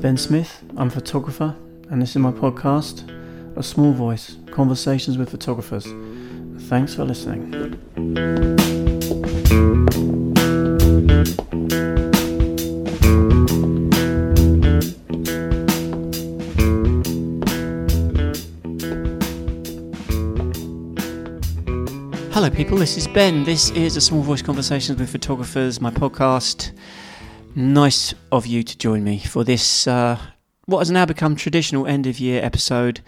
Ben Smith. I'm a photographer, and this is my podcast, A Small Voice Conversations with Photographers. Thanks for listening. Hello, people. This is Ben. This is a Small Voice Conversations with Photographers, my podcast. Nice of you to join me for this, uh, what has now become traditional end of year episode,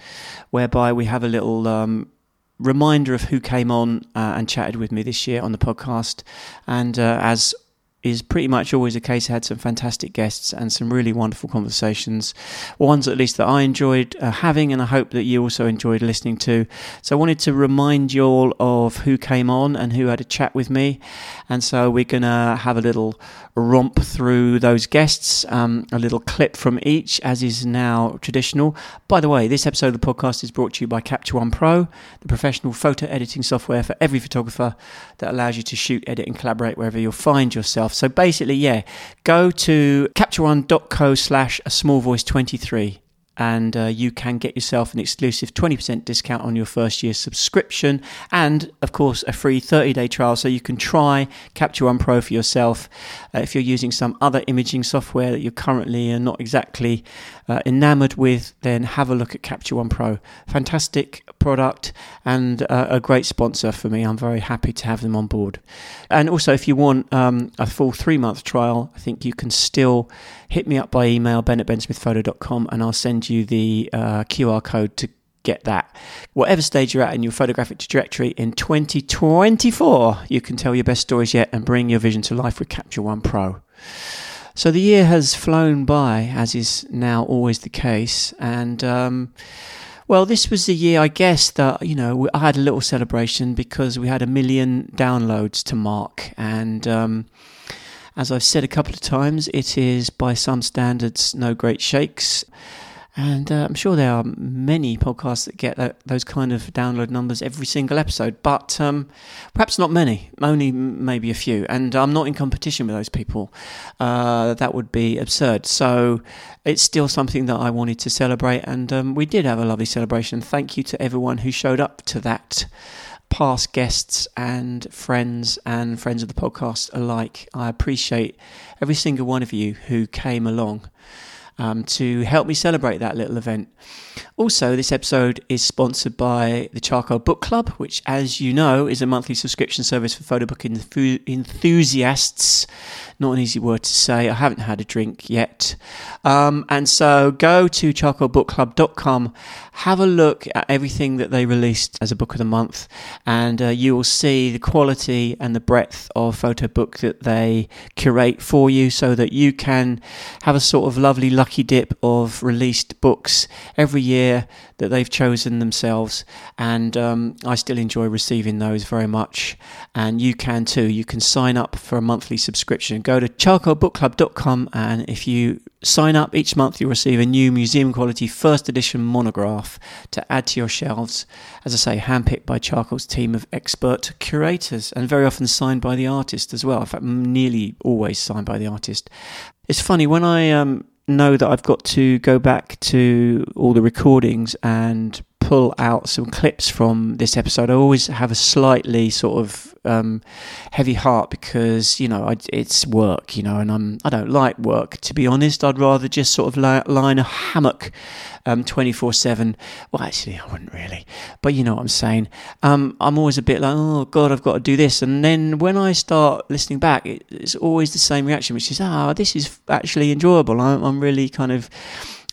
whereby we have a little um, reminder of who came on uh, and chatted with me this year on the podcast. And uh, as is pretty much always a case. I had some fantastic guests and some really wonderful conversations, ones at least that I enjoyed uh, having, and I hope that you also enjoyed listening to. So I wanted to remind you all of who came on and who had a chat with me, and so we're gonna have a little romp through those guests, um, a little clip from each, as is now traditional. By the way, this episode of the podcast is brought to you by Capture One Pro, the professional photo editing software for every photographer that allows you to shoot, edit, and collaborate wherever you'll find yourself. So basically, yeah, go to captureone.co slash a small voice 23 and uh, you can get yourself an exclusive 20% discount on your first year subscription and of course a free 30-day trial so you can try capture one pro for yourself uh, if you're using some other imaging software that you're currently uh, not exactly uh, enamored with then have a look at capture one pro fantastic product and uh, a great sponsor for me i'm very happy to have them on board and also if you want um, a full three month trial i think you can still hit me up by email ben at bensmithphoto.com and i'll send you the uh, QR code to get that. Whatever stage you're at in your photographic trajectory in 2024, you can tell your best stories yet and bring your vision to life with Capture One Pro. So the year has flown by, as is now always the case, and um, well, this was the year, I guess, that you know I had a little celebration because we had a million downloads to mark, and um, as I've said a couple of times, it is by some standards no great shakes. And uh, I'm sure there are many podcasts that get that, those kind of download numbers every single episode, but um, perhaps not many, only maybe a few. And I'm not in competition with those people. Uh, that would be absurd. So it's still something that I wanted to celebrate, and um, we did have a lovely celebration. Thank you to everyone who showed up to that past guests and friends and friends of the podcast alike. I appreciate every single one of you who came along um, to help me celebrate that little event. Also, this episode is sponsored by the Charcoal Book Club, which, as you know, is a monthly subscription service for photo book enthusiasts. Not an easy word to say. I haven't had a drink yet. Um, and so go to charcoalbookclub.com, have a look at everything that they released as a book of the month, and uh, you will see the quality and the breadth of photo book that they curate for you so that you can have a sort of lovely lucky dip of released books every year that they've chosen themselves. And um, I still enjoy receiving those very much. And you can too. You can sign up for a monthly subscription. Go to charcoalbookclub.com, and if you sign up each month, you'll receive a new museum quality first edition monograph to add to your shelves. As I say, handpicked by Charcoal's team of expert curators, and very often signed by the artist as well. In fact, nearly always signed by the artist. It's funny when I um, know that I've got to go back to all the recordings and pull out some clips from this episode. I always have a slightly sort of um, heavy heart because you know I, it's work, you know, and I'm I don't like work to be honest. I'd rather just sort of lie, lie in a hammock twenty four seven. Well, actually, I wouldn't really, but you know what I'm saying. Um, I'm always a bit like, oh God, I've got to do this, and then when I start listening back, it, it's always the same reaction, which is, ah, oh, this is actually enjoyable. I'm, I'm really kind of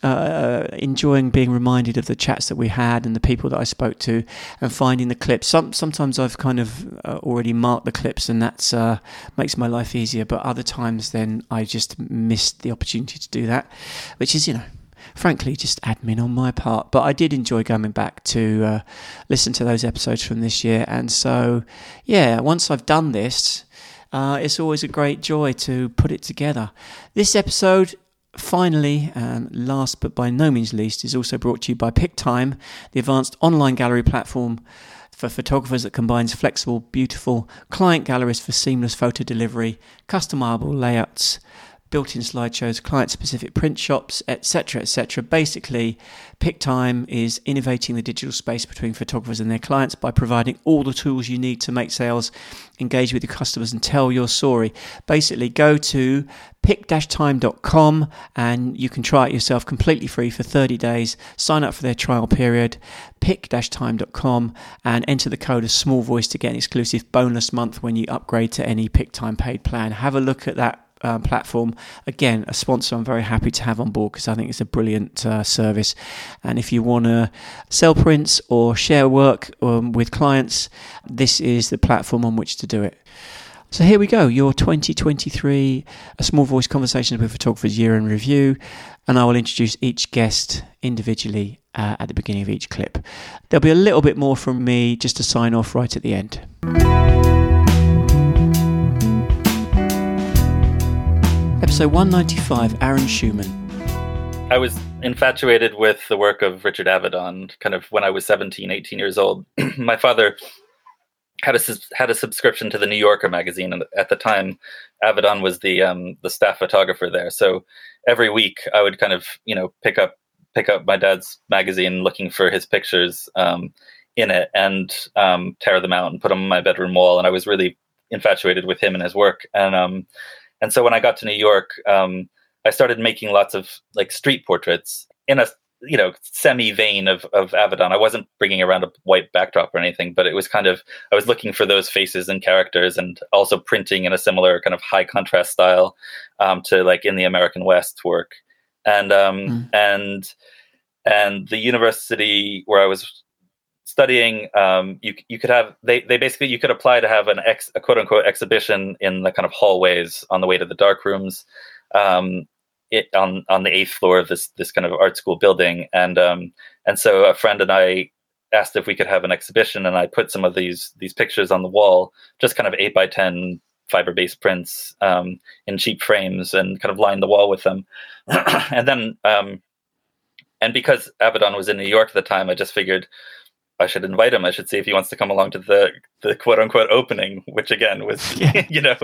uh, enjoying being reminded of the chats that we had and the people that I spoke to, and finding the clips. Some sometimes I've kind of uh, already marked the clips, and that uh, makes my life easier. But other times, then I just missed the opportunity to do that, which is you know frankly, just admin on my part. But I did enjoy going back to uh, listen to those episodes from this year. And so, yeah, once I've done this, uh, it's always a great joy to put it together. This episode Finally, um, last but by no means least, is also brought to you by PicTime, the advanced online gallery platform for photographers that combines flexible, beautiful client galleries for seamless photo delivery, customizable layouts, built-in slideshows, client-specific print shops, etc., etc. Basically, PicTime is innovating the digital space between photographers and their clients by providing all the tools you need to make sales, engage with your customers, and tell your story. Basically, go to pic-time.com and you can try it yourself completely free for 30 days. Sign up for their trial period, pic-time.com, and enter the code of small voice to get an exclusive bonus month when you upgrade to any PicTime paid plan. Have a look at that um, platform. Again, a sponsor I'm very happy to have on board because I think it's a brilliant uh, service. And if you want to sell prints or share work um, with clients, this is the platform on which to do it. So here we go, your 2023 A Small Voice Conversations with Photographers Year in Review. And I will introduce each guest individually uh, at the beginning of each clip. There'll be a little bit more from me just to sign off right at the end. Episode 195 Aaron Schumann. I was infatuated with the work of Richard Avedon kind of when I was 17, 18 years old. My father had a had a subscription to the New Yorker magazine, and at the time, Avedon was the um, the staff photographer there. So every week, I would kind of you know pick up pick up my dad's magazine, looking for his pictures um, in it, and um, tear them out and put them on my bedroom wall. And I was really infatuated with him and his work. And um, and so when I got to New York, um, I started making lots of like street portraits in a you know semi vein of of Avedon. I wasn't bringing around a white backdrop or anything, but it was kind of I was looking for those faces and characters, and also printing in a similar kind of high contrast style um, to like in the American West work, and um, mm. and and the university where I was studying, um, you you could have they they basically you could apply to have an ex a quote unquote exhibition in the kind of hallways on the way to the dark rooms, um, it, on on the eighth floor of this this kind of art school building, and um, and so a friend and I asked if we could have an exhibition, and I put some of these these pictures on the wall, just kind of eight by ten fiber based prints um, in cheap frames, and kind of lined the wall with them, and then. Um, and because Avedon was in New York at the time, I just figured I should invite him. I should see if he wants to come along to the the quote unquote opening, which again was yeah. you know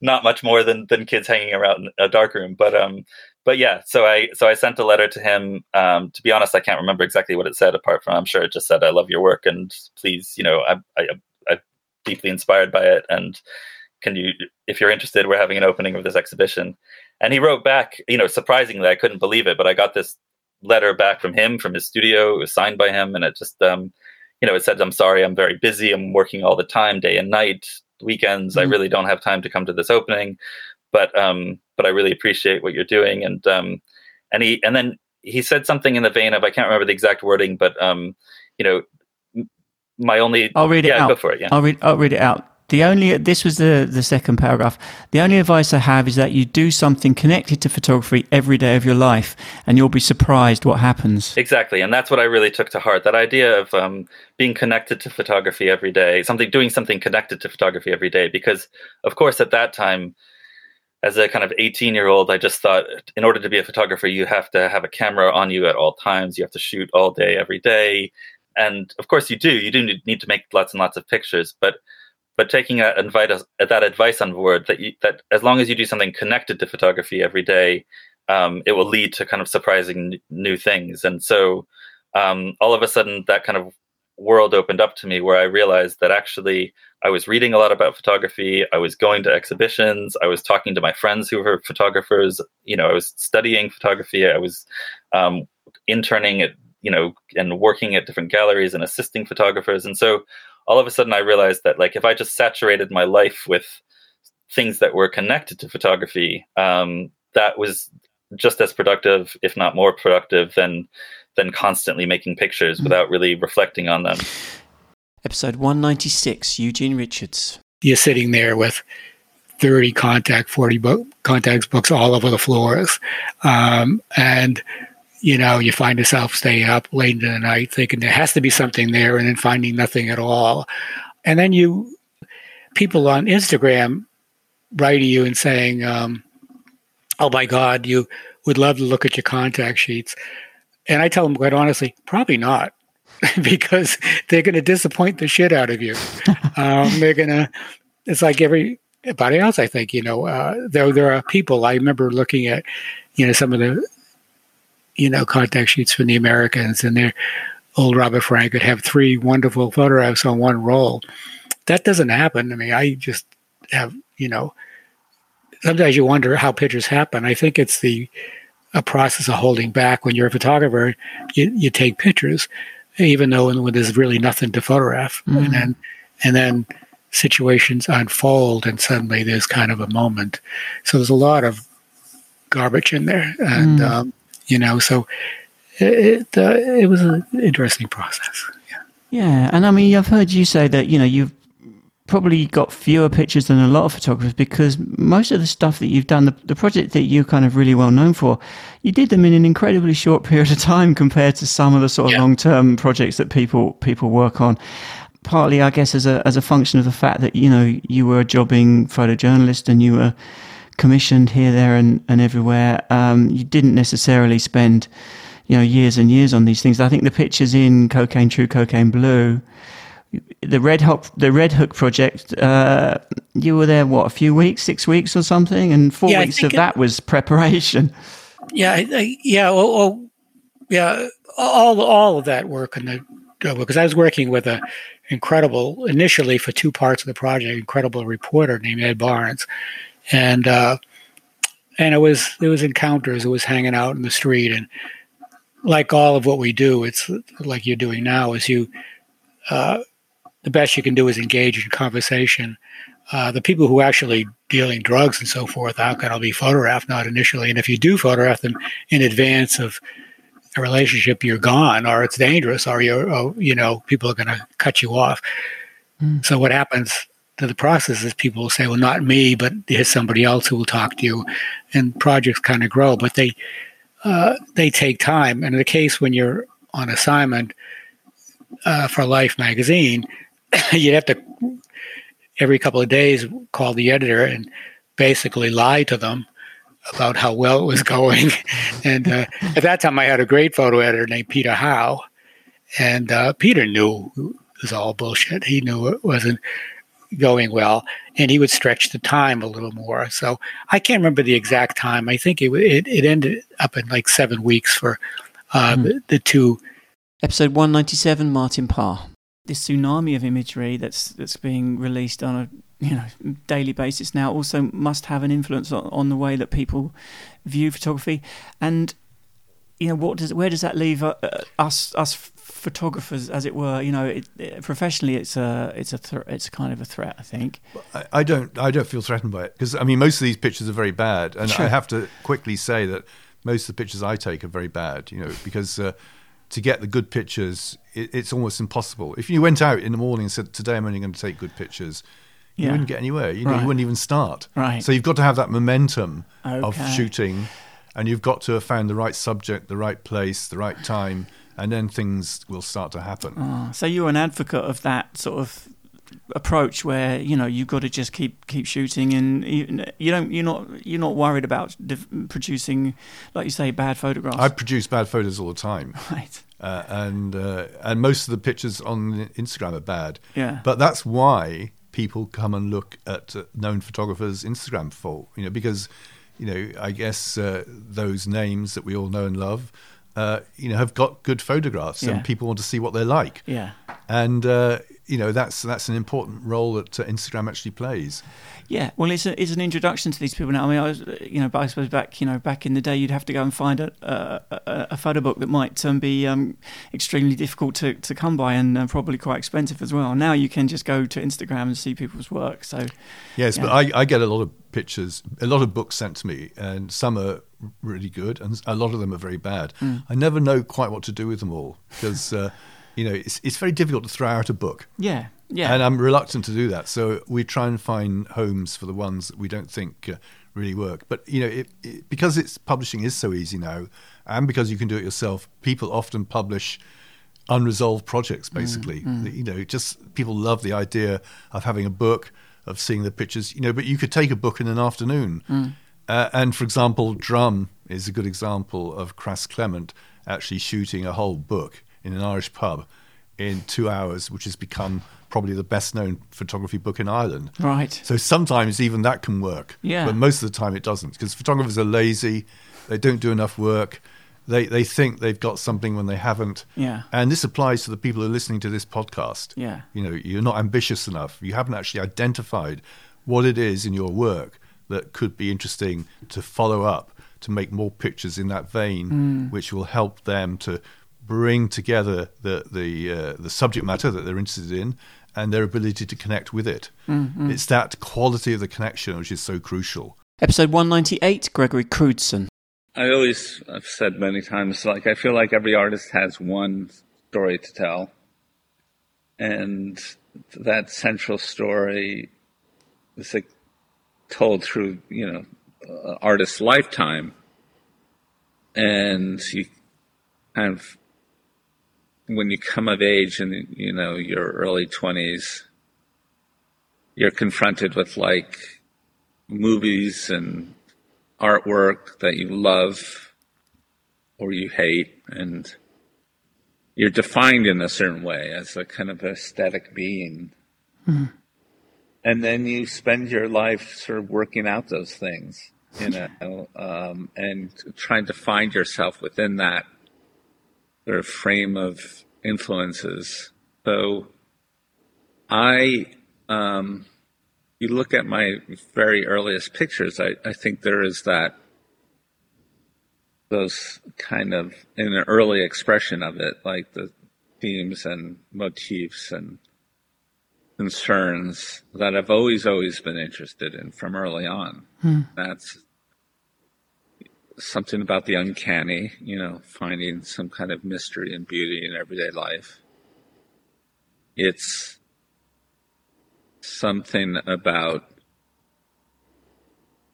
not much more than than kids hanging around in a dark room. But um, but yeah, so I so I sent a letter to him. Um, to be honest, I can't remember exactly what it said. Apart from I'm sure it just said I love your work and please, you know, I I I'm deeply inspired by it and can you if you're interested we're having an opening of this exhibition and he wrote back you know surprisingly i couldn't believe it but i got this letter back from him from his studio it was signed by him and it just um you know, it said, I'm sorry, I'm very busy. I'm working all the time, day and night, weekends. Mm-hmm. I really don't have time to come to this opening, but, um, but I really appreciate what you're doing. And, um, and he, and then he said something in the vein of, I can't remember the exact wording, but, um, you know, my only, I'll read it yeah, out. Go for it. Yeah. I'll read, I'll read it out. The only this was the the second paragraph. The only advice I have is that you do something connected to photography every day of your life, and you'll be surprised what happens. Exactly, and that's what I really took to heart. That idea of um, being connected to photography every day, something doing something connected to photography every day. Because of course, at that time, as a kind of 18 year old, I just thought in order to be a photographer, you have to have a camera on you at all times. You have to shoot all day, every day. And of course, you do. You do need to make lots and lots of pictures. But but taking that advice, that advice on board that you, that as long as you do something connected to photography every day, um, it will lead to kind of surprising new things. And so um, all of a sudden, that kind of world opened up to me where I realized that actually I was reading a lot about photography. I was going to exhibitions. I was talking to my friends who were photographers. You know, I was studying photography. I was um, interning at, you know, and working at different galleries and assisting photographers. And so all of a sudden I realized that like if I just saturated my life with things that were connected to photography, um, that was just as productive, if not more productive, than than constantly making pictures mm-hmm. without really reflecting on them. Episode 196, Eugene Richards. You're sitting there with 30 contact, 40 book, contacts books all over the floors. Um, and you know, you find yourself staying up late into the night thinking there has to be something there and then finding nothing at all. And then you, people on Instagram writing you and saying, um, oh my God, you would love to look at your contact sheets. And I tell them quite honestly, probably not. because they're going to disappoint the shit out of you. um, they're going to, it's like every anybody else. I think you know uh, there there are people. I remember looking at you know some of the you know contact sheets from the Americans, and their old Robert Frank would have three wonderful photographs on one roll. That doesn't happen. I mean, I just have you know. Sometimes you wonder how pictures happen. I think it's the a process of holding back. When you're a photographer, you, you take pictures, even though when there's really nothing to photograph, mm-hmm. and then and then situations unfold, and suddenly there's kind of a moment. So there's a lot of garbage in there, and mm. um, you know, so it uh, it was an interesting process. Yeah. Yeah, and I mean, I've heard you say that you know you've probably got fewer pictures than a lot of photographers because most of the stuff that you've done, the, the project that you're kind of really well known for, you did them in an incredibly short period of time compared to some of the sort of yeah. long term projects that people people work on. Partly, I guess, as a as a function of the fact that you know you were a jobbing photojournalist and you were commissioned here, there, and and everywhere. Um, you didn't necessarily spend you know years and years on these things. I think the pictures in Cocaine True, Cocaine Blue the Red Hook, the Red Hook project. Uh, you were there what a few weeks, six weeks or something, and four yeah, weeks of it, that was preparation. Yeah, I, yeah, well, well, yeah, all all of that work and the because I was working with a incredible initially for two parts of the project, incredible reporter named Ed Barnes, and uh, and it was it was encounters. It was hanging out in the street, and like all of what we do, it's like you're doing now. Is you uh, the best you can do is engage in conversation. Uh, the people who actually dealing drugs and so forth are going to be photographed, not initially. And if you do photograph them in advance of a relationship, you're gone, or it's dangerous, or you're, or, you know, people are going to cut you off. Mm. So what happens to the process is people will say, "Well, not me, but here's somebody else who will talk to you," and projects kind of grow, but they uh, they take time. And in the case when you're on assignment uh, for Life magazine, you'd have to every couple of days call the editor and basically lie to them about how well it was going. and uh, at that time, I had a great photo editor named Peter Howe, and uh, Peter knew it was all bullshit. He knew it wasn't going well, and he would stretch the time a little more. So I can't remember the exact time. I think it it, it ended up in like seven weeks for uh, mm. the, the two. Episode one ninety seven, Martin Parr this tsunami of imagery that's that's being released on a you know daily basis now also must have an influence on, on the way that people view photography and you know what does where does that leave uh, us us photographers as it were you know it, it, professionally it's a it's a th- it's kind of a threat i think I, I don't i don't feel threatened by it because i mean most of these pictures are very bad and sure. i have to quickly say that most of the pictures i take are very bad you know because uh, to get the good pictures, it, it's almost impossible. If you went out in the morning and said, "Today I'm only going to take good pictures," you yeah. wouldn't get anywhere. You know, right. you wouldn't even start. Right. So you've got to have that momentum okay. of shooting, and you've got to have found the right subject, the right place, the right time, and then things will start to happen. Oh, so you're an advocate of that sort of approach where you know you've got to just keep keep shooting and you, you don't you're not you're not worried about producing like you say bad photographs? I produce bad photos all the time. Right. Uh, and uh, and most of the pictures on instagram are bad. Yeah. But that's why people come and look at uh, known photographers instagram for you know because you know i guess uh, those names that we all know and love uh, you know, have got good photographs, yeah. and people want to see what they're like. Yeah, and uh, you know that's that's an important role that uh, Instagram actually plays. Yeah, well, it's a, it's an introduction to these people now. I mean, I was, you know, I suppose back, you know, back in the day, you'd have to go and find a a, a photo book that might um, be um, extremely difficult to, to come by and uh, probably quite expensive as well. Now you can just go to Instagram and see people's work. So yes, yeah. but I, I get a lot of pictures, a lot of books sent to me, and some are really good, and a lot of them are very bad. Mm. I never know quite what to do with them all because. Uh, you know, it's it's very difficult to throw out a book. Yeah, yeah. And I'm reluctant to do that. So we try and find homes for the ones that we don't think uh, really work. But you know, it, it, because it's publishing is so easy now, and because you can do it yourself, people often publish unresolved projects. Mm, basically, mm, mm. you know, just people love the idea of having a book, of seeing the pictures. You know, but you could take a book in an afternoon. Mm. Uh, and for example, Drum is a good example of Krass Clement actually shooting a whole book in an Irish pub in two hours, which has become probably the best known photography book in Ireland. Right. So sometimes even that can work. Yeah. But most of the time it doesn't because photographers are lazy. They don't do enough work. They they think they've got something when they haven't. Yeah. And this applies to the people who are listening to this podcast. Yeah. You know, you're not ambitious enough. You haven't actually identified what it is in your work that could be interesting to follow up to make more pictures in that vein, Mm. which will help them to bring together the the uh, the subject matter that they're interested in and their ability to connect with it. Mm-hmm. It's that quality of the connection which is so crucial. Episode 198, Gregory Crewdson. I always have said many times, like I feel like every artist has one story to tell, and that central story is like told through you know uh, artist's lifetime, and you kind of when you come of age in you know your early twenties, you're confronted with like movies and artwork that you love or you hate and you're defined in a certain way as a kind of aesthetic being. And then you spend your life sort of working out those things you know um, and trying to find yourself within that sort of frame of influences so i um, you look at my very earliest pictures, I, I think there is that those kind of in an early expression of it, like the themes and motifs and concerns that I've always, always been interested in from early on. That's something about the uncanny, you know, finding some kind of mystery and beauty in everyday life. It's something about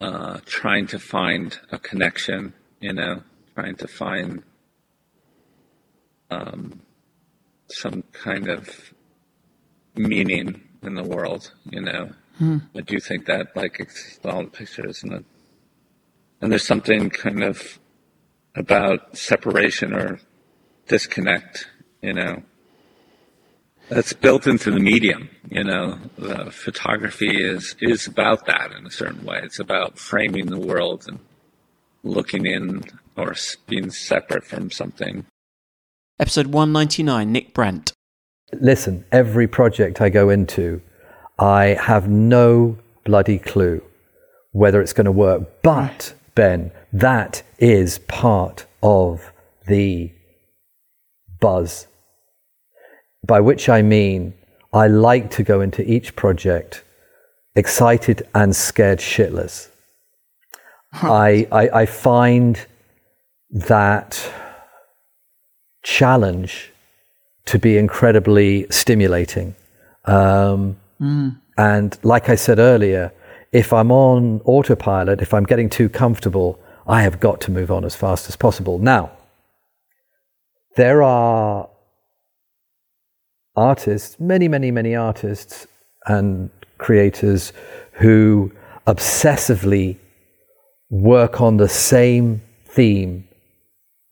uh, trying to find a connection, you know, trying to find um, some kind of meaning in the world, you know. I do think that, like, all the pictures, and, the, and there's something kind of about separation or disconnect, you know, that's built into the medium. You know, the photography is is about that in a certain way. It's about framing the world and looking in or being separate from something. Episode 199, Nick Brandt. Listen, every project I go into, I have no bloody clue whether it's going to work. But, Ben, that is part of the buzz. By which I mean, I like to go into each project excited and scared shitless. I, I, I find that challenge to be incredibly stimulating. Um, And like I said earlier, if I'm on autopilot, if I'm getting too comfortable, I have got to move on as fast as possible. Now, there are artists, many, many, many artists and creators who obsessively work on the same theme,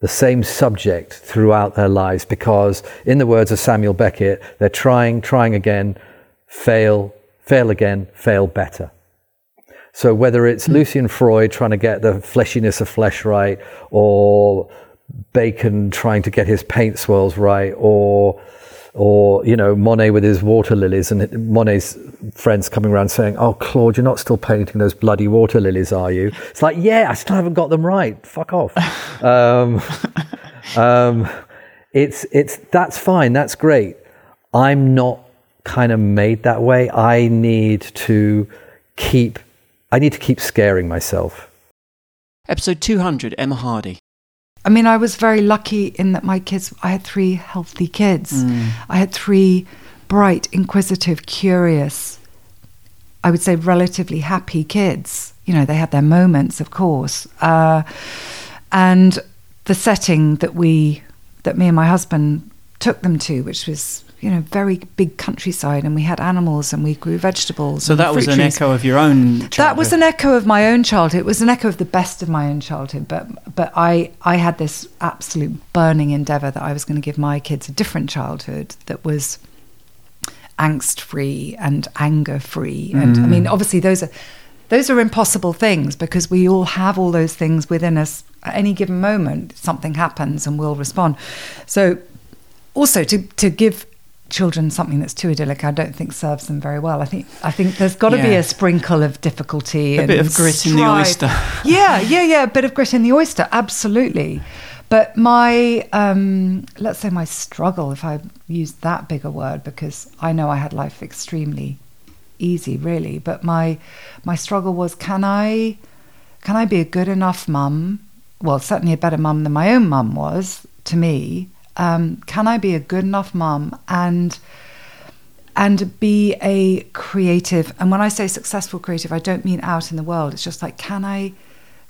the same subject throughout their lives because, in the words of Samuel Beckett, they're trying, trying again, fail, fail again, fail better. So whether it's Lucian Freud trying to get the fleshiness of flesh right, or Bacon trying to get his paint swirls right, or or you know Monet with his water lilies, and Monet's friends coming around saying, "Oh, Claude, you're not still painting those bloody water lilies, are you?" It's like, yeah, I still haven't got them right. Fuck off. um, um, it's it's that's fine. That's great. I'm not kind of made that way. I need to keep. I need to keep scaring myself. Episode 200, Emma Hardy. I mean, I was very lucky in that my kids, I had three healthy kids. I had three bright, inquisitive, curious, I would say relatively happy kids. You know, they had their moments, of course. Uh, and the setting that we, that me and my husband took them to, which was, you know, very big countryside, and we had animals and we grew vegetables. So that was an trees. echo of your own. Childhood. That was an echo of my own childhood. It was an echo of the best of my own childhood. But but I I had this absolute burning endeavour that I was going to give my kids a different childhood that was angst free and anger free. And I mean, mm. obviously, those are those are impossible things because we all have all those things within us at any given moment. Something happens and we'll respond. So, also to to give children something that's too idyllic, I don't think serves them very well. I think I think there's got to be a sprinkle of difficulty, A and bit of grit in the oyster. yeah, yeah, yeah, a bit of grit in the oyster, absolutely. But my, um, let's say my struggle, if I use that bigger word, because I know I had life extremely easy, really. But my my struggle was, can I, can I be a good enough mum? Well, certainly a better mum than my own mum was to me. Um, can I be a good enough mum and and be a creative? And when i say successful creative i don't mean out in the world. It's just like can i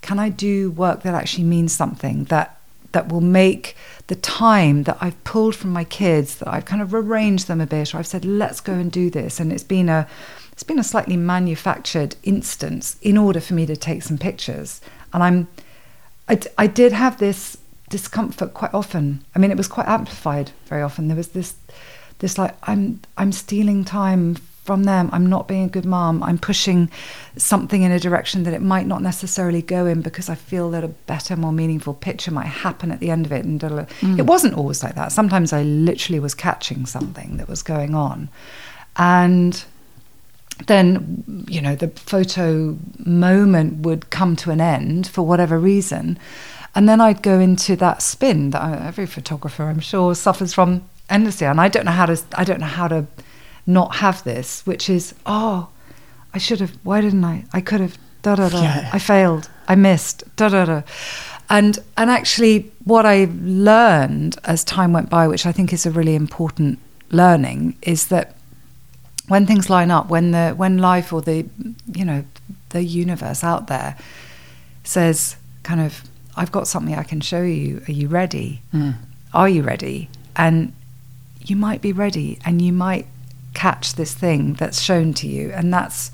can i do work that actually means something that that will make the time that i've pulled from my kids that i've kind of arranged them a bit or i've said let's go and do this. And it's been a it's been a slightly manufactured instance in order for me to take some pictures. And i'm I, I did have this discomfort quite often. I mean, it was quite amplified very often. There was this, this like I'm I'm stealing time from them. I'm not being a good mom. I'm pushing something in a direction that it might not necessarily go in because I feel that a better, more meaningful picture might happen at the end of it. And da. Mm. it wasn't always like that. Sometimes I literally was catching something that was going on, and then you know the photo moment would come to an end for whatever reason and then i'd go into that spin that I, every photographer i'm sure suffers from endlessly. And i don't know how to i don't know how to not have this which is oh i should have why didn't i? I could have da da da. Yeah. i failed. I missed. Da da da. And and actually what i learned as time went by which i think is a really important learning is that when things line up, when the when life or the you know the universe out there says kind of I've got something I can show you. Are you ready? Are you ready? And you might be ready, and you might catch this thing that's shown to you, and that's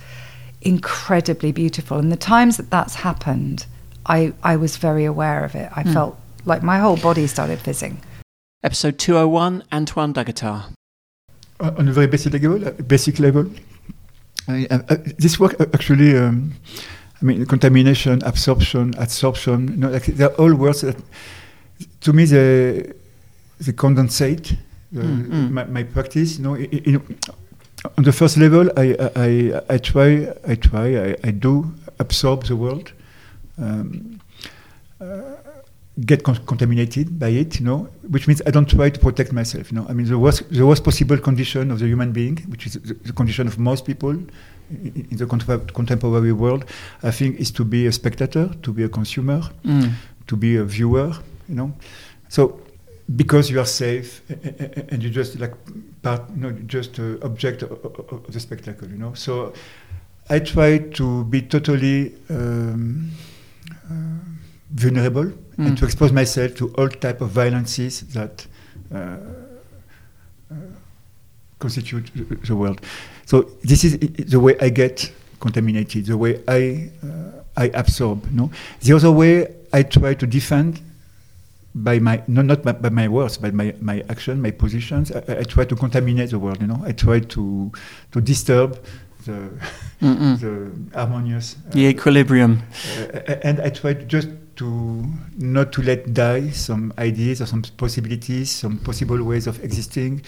incredibly beautiful. And the times that that's happened, I I was very aware of it. I felt like my whole body started fizzing. Episode 201 Antoine Dagatar. on on a very basic level, uh, basic level, I, uh, uh, this work uh, actually, um, I mean, contamination, absorption, adsorption, you know, like they're all words that, to me, they, they condensate uh, Mm, mm. My, my practice. You know, I- I- you know, on the first level, I, I, I, I try, I try, I, I do absorb the world. Um, uh, get con- contaminated by it, you know, which means I don't try to protect myself. You know, I mean the worst, the worst possible condition of the human being, which is the, the condition of most people in, the contem- contemporary world, I think, is to be a spectator, to be a consumer, Mm. to be a viewer. You know, so because you are safe and you just like part, you know, just uh, object of, the spectacle. You know, so I try to be totally. Um, uh, vulnerable Mm. and to expose myself to all type of violences that uh, uh, constitute the world. So this is the way I get contaminated, the way I uh, I absorb. No, the other way I try to defend by my no not by, by my words, but my my action, my positions. I, I- try to contaminate the world. You know, I try to to disturb the the harmonious uh, The equilibrium. uh, and I try to just to not to let die some ideas or some possibilities, some possible ways of existing,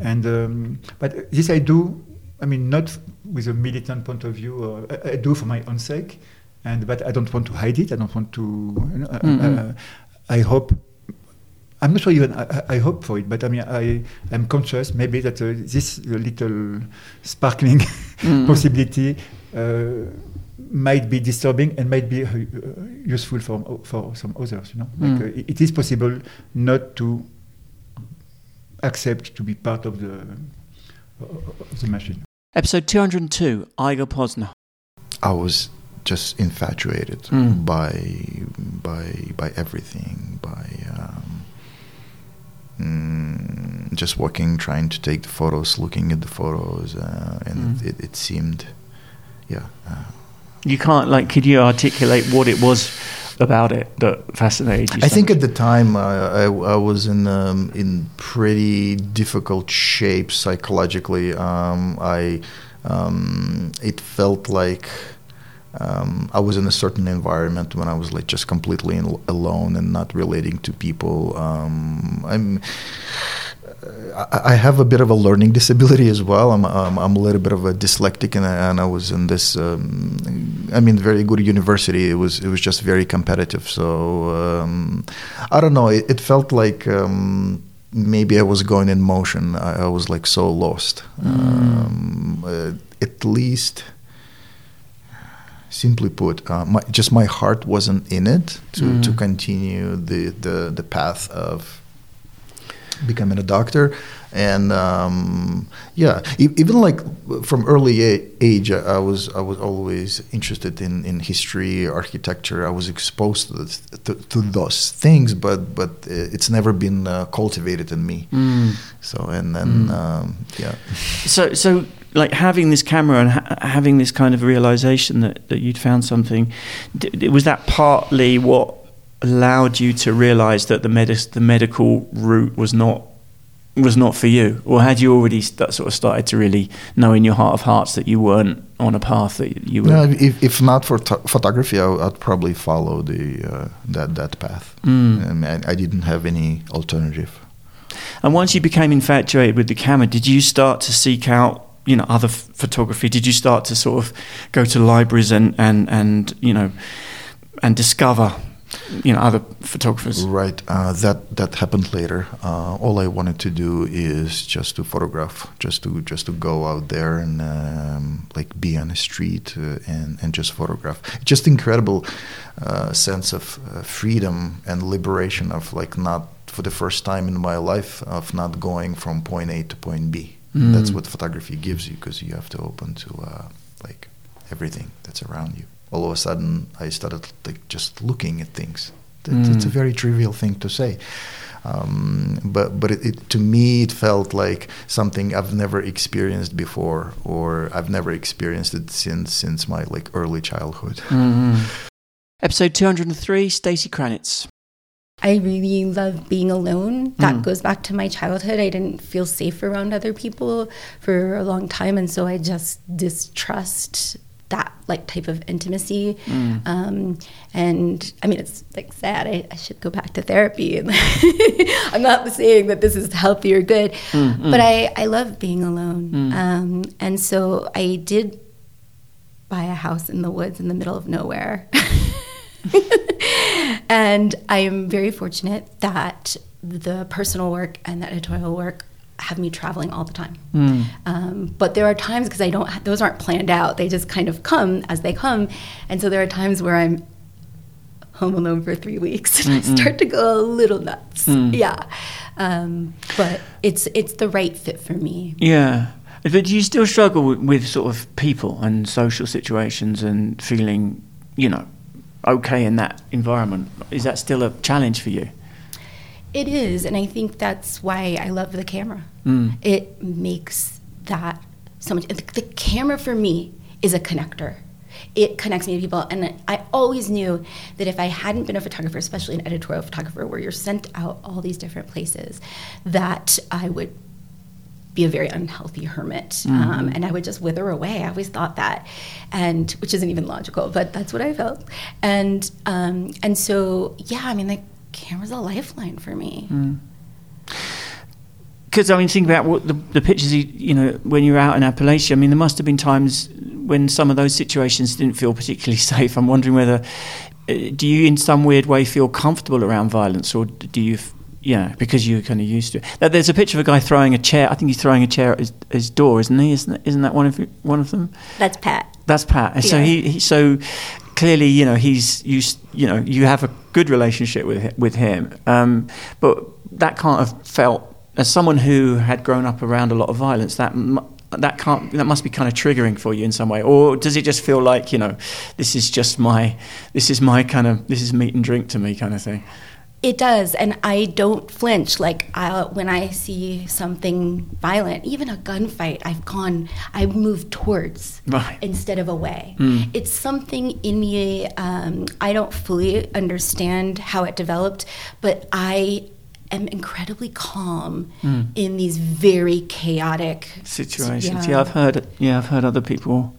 and um, but this I do. I mean, not with a militant point of view. Or, I, I do for my own sake, and but I don't want to hide it. I don't want to. You know, uh, Mhm. uh, I hope. I'm not sure even I, I hope for it, but I mean I am conscious maybe that uh, this little sparkling Mm. possibility uh, might be disturbing and might be uh, uh, useful for for some others. You know, like, Mm. uh, it- it is possible not to accept to be part of the of the machine. Episode 202 Igor Posner. I was just infatuated Mm. by by by everything, by um, mm, just walking, trying to take the photos, looking at the photos, uh, and Mm. it, it seemed, yeah. Uh, You can't, like, could you articulate what it was about it that fascinated you? I so think much? at the time uh, I, I was in um, in pretty difficult shape psychologically. Um, I um, it felt like um, I was in a certain environment when I was like just completely in, alone and not relating to people. Um, I'm I have a bit of a learning disability as well. I'm I'm, I'm a little bit of a dyslexic, and I, and I was in this. Um, I mean, very good university. It was it was just very competitive. So um, I don't know. It, it felt like. Um, Maybe I was going in motion. I, I was like so lost. Um, uh, at least, simply put, uh, my, just my heart wasn't in it to, to continue the, the, the path of becoming a doctor. And um, yeah even like from early age I, was I was always interested in, in history architecture. I was exposed to, this, to, to those things but but uh, it's never been uh, cultivated in me. So and then um, yeah. So so like having this camera and ha- having this kind of realization that, that you'd found something d- was that partly what allowed you to realize that the medic- the medical route was not was not for you or had you already st- sort of started to really know in your heart of hearts that you weren't on a path that you were no, if, if not for to- photography I, would- I'd probably follow the uh, that that path Mm. um, I, I didn't have any alternative And once you became infatuated with the camera, did you start to seek out, you know, other f- photography? Did you start to sort of go to libraries and and and you know, and discover, you know, other photographers? Right. Uh, that that happened later. Uh, all I wanted to do is just to photograph, just to just to go out there and um, like be on the street uh, and and just photograph. Just incredible uh, sense of uh, freedom and liberation of like not for the first time in my life of not going from point A to point B. Mm. That's what photography gives you because you have to open to uh, like everything that's around you. All of a sudden, I started like just looking at things. That, It's a Mm. very trivial thing to say, um, but but it, it, to me it felt like something I've never experienced before, or I've never experienced it since since my like early childhood. Mm-hmm. Episode two hundred and three. Stacy Kranitz. I really love being alone. That Mm. goes back to my childhood. I didn't feel safe around other people for a long time, and so I just distrust that like type of intimacy. Mm. Um, and I mean, it's like sad. I, I should go back to therapy. And I'm not saying that this is healthy or good, Mm, but mm. I I love being alone. Mm. Um, and so I did buy a house in the woods in the middle of nowhere. and I am very fortunate that the personal work and the editorial work have me traveling all the time. Mm. Um, but there are times because I don't; those aren't planned out. They just kind of come as they come, and so there are times where I'm home alone for three weeks and Mm-mm. I start to go a little nuts. Mm. Yeah, um, but it's it's the right fit for me. Yeah. But do you still struggle with, with sort of people and social situations and feeling, you know, okay in that environment? Is that still a challenge for you? It is, and I think that's why I love the camera. Mm. It makes that so much. The, camera for me is a connector. It connects me to people, and I always knew that if I hadn't been a photographer, especially an editorial photographer, where you're sent out all these different places, that I would be a very unhealthy hermit, um, Mhm. and I would just wither away. I always thought that, and which isn't even logical, but that's what I felt. And um, and so yeah, I mean, the camera's a lifeline for me. Because I mean, think about what the, the pictures you, you know when you're out in Appalachia. I mean, there must have been times when some of those situations didn't feel particularly safe. I'm wondering whether uh, do you, in some weird way, feel comfortable around violence, or do you, f- yeah, because you're kind of used to it. Now, There's a picture of a guy throwing a chair. I think he's throwing a chair at his, his door, isn't he? Isn't that, isn't that one of one of them? That's Pat. That's Pat. And So Yeah. he, he so clearly, you know, he's you you know you have a good relationship with with him, um, but that can't have felt as someone who had grown up around a lot of violence. That that can't that must be kind of triggering for you in some way, or does it just feel like you know this is just my this is my kind of this is meat and drink to me kind of thing? It does, and I don't flinch. Like I, when I see something violent, even a gunfight, I've gone, I've moved towards Right. instead of away. Mm. It's something in me. Um, I don't fully understand how it developed, but I am incredibly calm Mm. in these very chaotic situations. Yeah. I've heard. Yeah, I've heard other people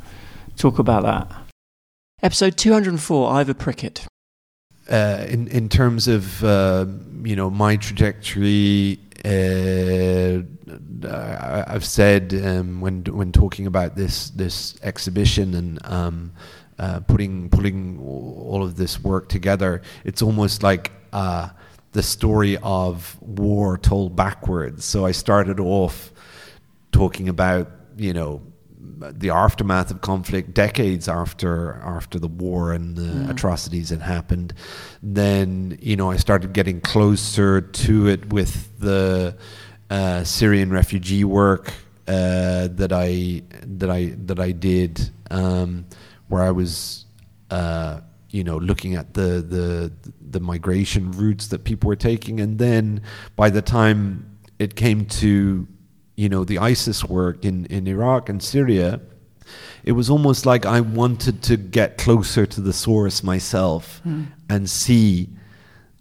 talk about that. Episode two hundred and four. Ivor Prickett. uh, in in terms of uh, you know my trajectory, uh, I- I've said um, when when talking about this this exhibition and um, uh, putting putting all of this work together, it's almost like uh, the story of war told backwards. So I started off talking about you know the aftermath of conflict decades after after the war and the Mm. atrocities that happened then you know I started getting closer to it with the uh, Syrian refugee work uh, that I that I that I did um, where I was uh, you know looking at the the the migration routes that people were taking and then by the time it came to you know the ISIS work in in Iraq and Syria it was almost like I wanted to get closer to the source myself Mm. and see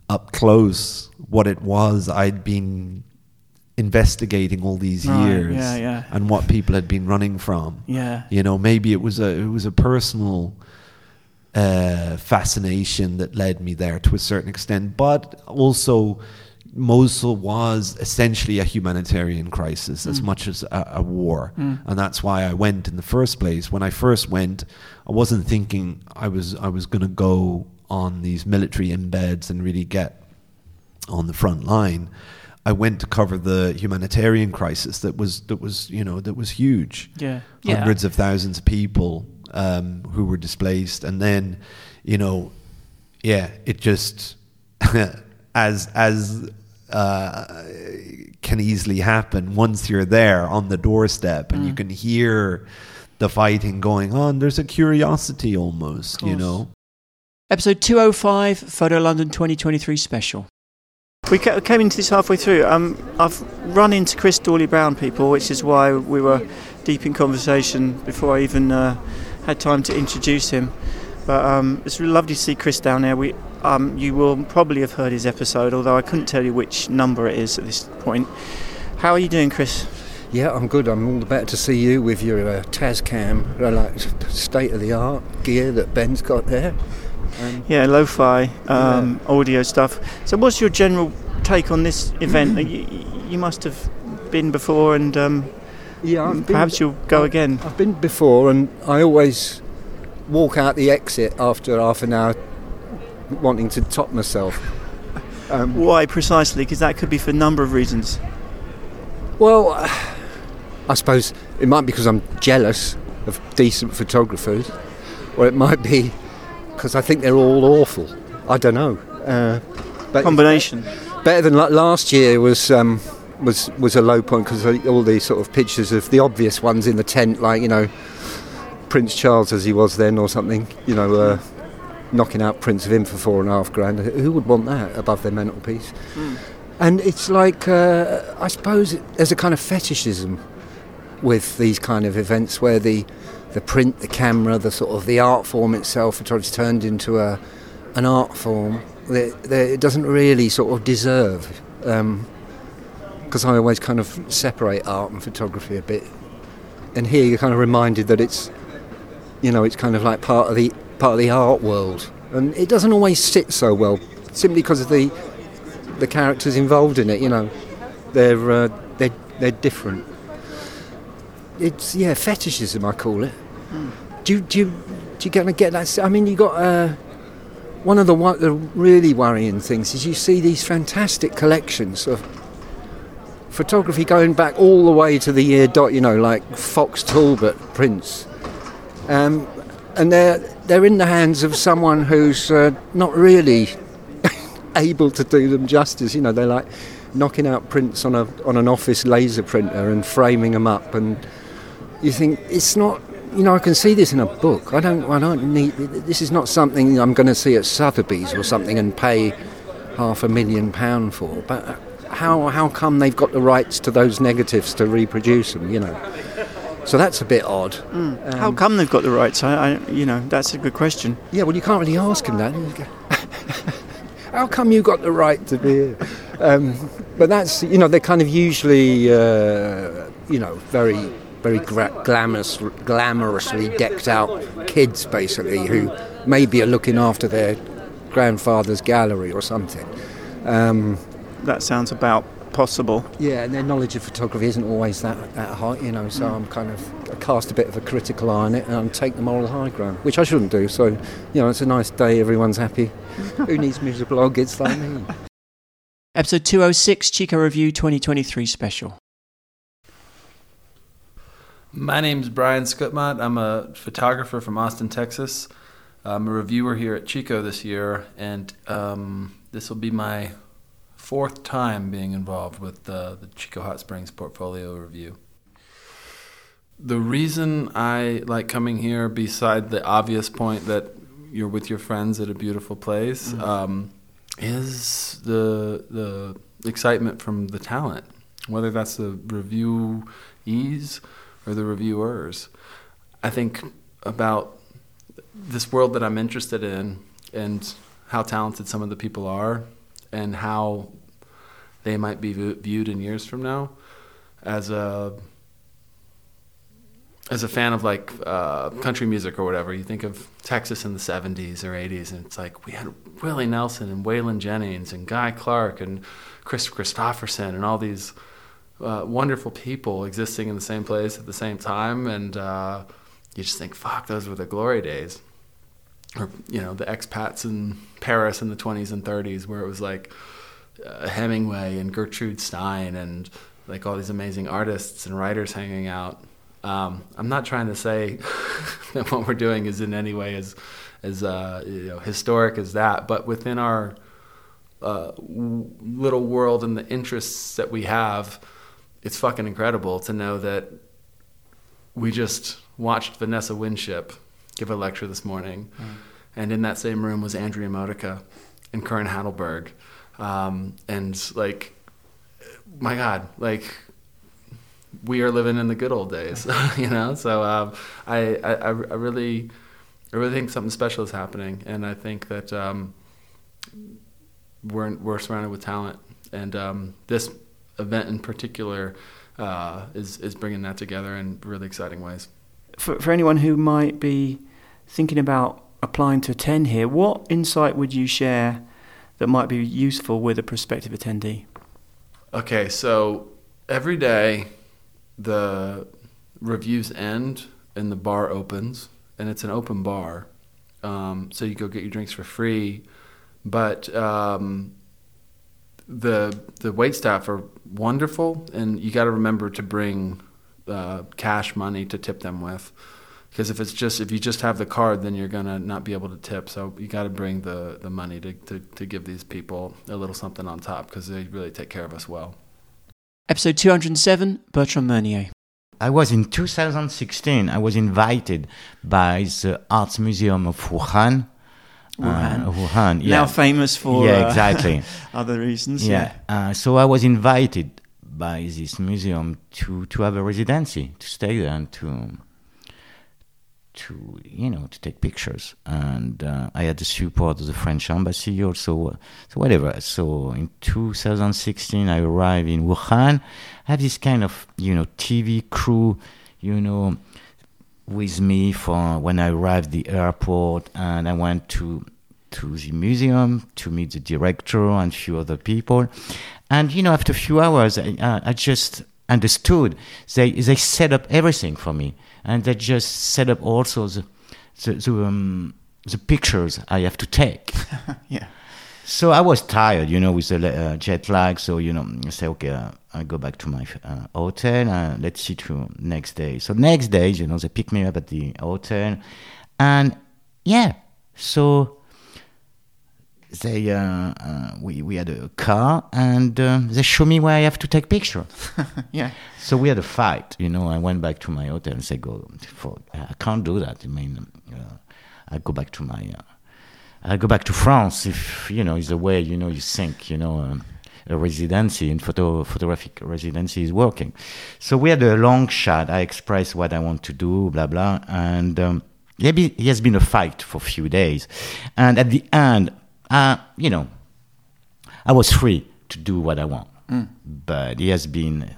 up close what it was I'd been investigating all these Right, years yeah, yeah. and what people had been running from Yeah. you know maybe it was a it was a personal uh, fascination that led me there to a certain extent, but also Mosul was essentially a humanitarian crisis as Mm. much as a, a war, Mm. and that's why I went in the first place. When I first went, I wasn't thinking I was I was going to go on these military embeds and really get on the front line. I went to cover the humanitarian crisis that was that was you know that was huge. Yeah. Yeah. hundreds of thousands of people um, who were displaced, and then you know, yeah, it just as as uh, can easily happen once you're there on the doorstep and you Mm. can hear the fighting going on. There's a curiosity almost, you know. Episode 205, Photo London 2023 special. We came into this halfway through. Um, I've run into Chris Dorley Brown, people, which is why we were deep in conversation before I even uh, had time to introduce him. But um, it's really lovely to see Chris down there. We, um, you will probably have heard his episode, although I couldn't tell you which number it is at this point. How are you doing, Chris? Yeah, I'm good. I'm all the better to see you with your uh, Tascam, uh, like state of the art gear that Ben's got there. Um, Yeah, lo-fi um, audio stuff. So, what's your general take on this event? you, you must have been before, and um, yeah, I've been- perhaps you'll go again. I've been before, and I always walk out the exit after half an hour, wanting to top myself. Um, Why precisely? Because that could be for a number of reasons. Well, I suppose it might be because I'm jealous of decent photographers, or it might be because I think they're all awful. I don't know. Uh, but Combination. Better than like last year was um, was was a low point because all these sort of pictures of the obvious ones in the tent, like you know Prince Charles as he was then, or something. You know. Uh, Knocking out prints of him for four and a half grand. Who would want that above their mantelpiece? And it's like, uh, I suppose there's a kind of fetishism with these kind of events where the, the print, the camera, the sort of the art form itself, it's turned into a, an art form that, that it doesn't really sort of deserve. Because I always kind of separate art and photography a bit. And here you're kind of reminded that it's, you know, it's kind of like part of the part of the art world, and it doesn't always sit so well, simply because of the the characters involved in it. You know, they're uh, they're they're different. It's yeah, fetishism I call it. Do you, do you do you gonna get that? I mean, you got uh, one of the the really worrying things is you see these fantastic collections of photography going back all the way to the year dot. You know, like Fox Talbot prints. Um, and they're they're in the hands of someone who's uh, not really able to do them justice. You know, they're like knocking out prints on a on an office laser printer and framing them up, and you think it's not. You know, I can see this in a book. I don't. I don't need. This is not something I'm going to see at Sotheby's or something and pay half a million pound for. But how how come they've got the rights to those negatives to reproduce them? You know. So that's a bit odd. Um, how come they've got the rights? I, I, you know, that's a good question. Yeah, well, you can't really ask them that. how come you got the right to be here? Um, but that's you know they're kind of usually uh, you know very very gra- glamorous, glamorously decked out kids basically who maybe are looking after their grandfather's gallery or something. Um, that sounds about possible. Yeah, and their knowledge of photography isn't always that, that high, you know, so mm. I'm kind of I cast a bit of a critical eye on it and I take the moral high ground, which I shouldn't do. So, you know, it's a nice day, everyone's happy. Who needs me to blog? It's like me. Episode 206 Chico Review 2023 special. My name is Bryan Schutmaat. I'm a photographer from Austin, Texas. I'm a reviewer here at Chico this year, and um, this will be my fourth time being involved with the, the Chico Hot Springs portfolio review. The reason I like coming here, beside the obvious point that you're with your friends at a beautiful place, mm-hmm. um, is the the excitement from the talent, whether that's the reviewees or the reviewers. I think about this world that I'm interested in and how talented some of the people are and how they might be viewed in years from now as a as a fan of like uh, country music or whatever, you think of Texas in the 70s or 80s, and it's like we had Willie Nelson and Waylon Jennings and Guy Clark and Kris Kristofferson and all these uh, wonderful people existing in the same place at the same time, and uh, you just think, fuck, those were the glory days. Or, you know, the expats in Paris in the 20s and 30s, where it was like uh, Hemingway and Gertrude Stein and like all these amazing artists and writers hanging out. Um, I'm not trying to say that what we're doing is in any way as as uh, you know, historic as that, but within our uh, little world and the interests that we have, it's fucking incredible to know that we just watched Vanessa Winship give a lecture this morning, mm. and in that same room was Andrea Modica and Curran Hatleberg, um, and like, my God, like we are living in the good old days, you know. So um, I, I, I really, I really think something special is happening, and I think that um, we're we're surrounded with talent, and um, this event in particular uh, is is bringing that together in really exciting ways. For for anyone who might be thinking about applying to attend here, what insight would you share that might be useful with a prospective attendee? Okay, so every day the reviews end and the bar opens, and it's an open bar. Um, so you go get your drinks for free, but um, the the wait staff are wonderful, and you got to remember to bring uh, cash money to tip them with, because if it's just if you just have the card, then you're gonna not be able to tip. So you got to bring the the money to, to to give these people a little something on top because they really take care of us well. Episode 207 Bertrand Meunier. I was in 2016, I was invited by the Arts Museum of Wuhan. Wuhan. Uh, Wuhan yeah. Now famous for yeah, exactly. Uh, other reasons. Yeah. yeah. Uh, so I was invited by this museum to, to have a residency, to stay there and to to you know to take pictures. And uh, i had the support of the french embassy also uh, so whatever. So in 2016 i arrived in wuhan. I have this kind of you know tv crew you know with me for when i arrived the airport. And i went to to the museum to meet the director and a few other people. And you know after a few hours i, uh, I just understood. They they set up everything for me and they just set up also the the, the, um, the pictures I have to take. yeah. So I was tired, you know, with the uh, jet lag. So you know, I say, okay, uh, I go back to my uh, hotel. Uh, let's see to next day. So next day, you know, they pick me up at the hotel, and yeah, so they uh, uh, we we had a car and uh, they show me where I have to take picture. yeah. So we had a fight. You know, I went back to my hotel and said, "Go, for, I can't do that. I mean, uh, I go back to my uh, I go back to France if you know is the way you know you think you know um, a residency in photo photographic residency is working. So we had a long chat. I expressed what I want to do, blah blah, and um, it has been a fight for a few days, and at the end, uh, you know, I was free to do what I want, Mm. but it has been.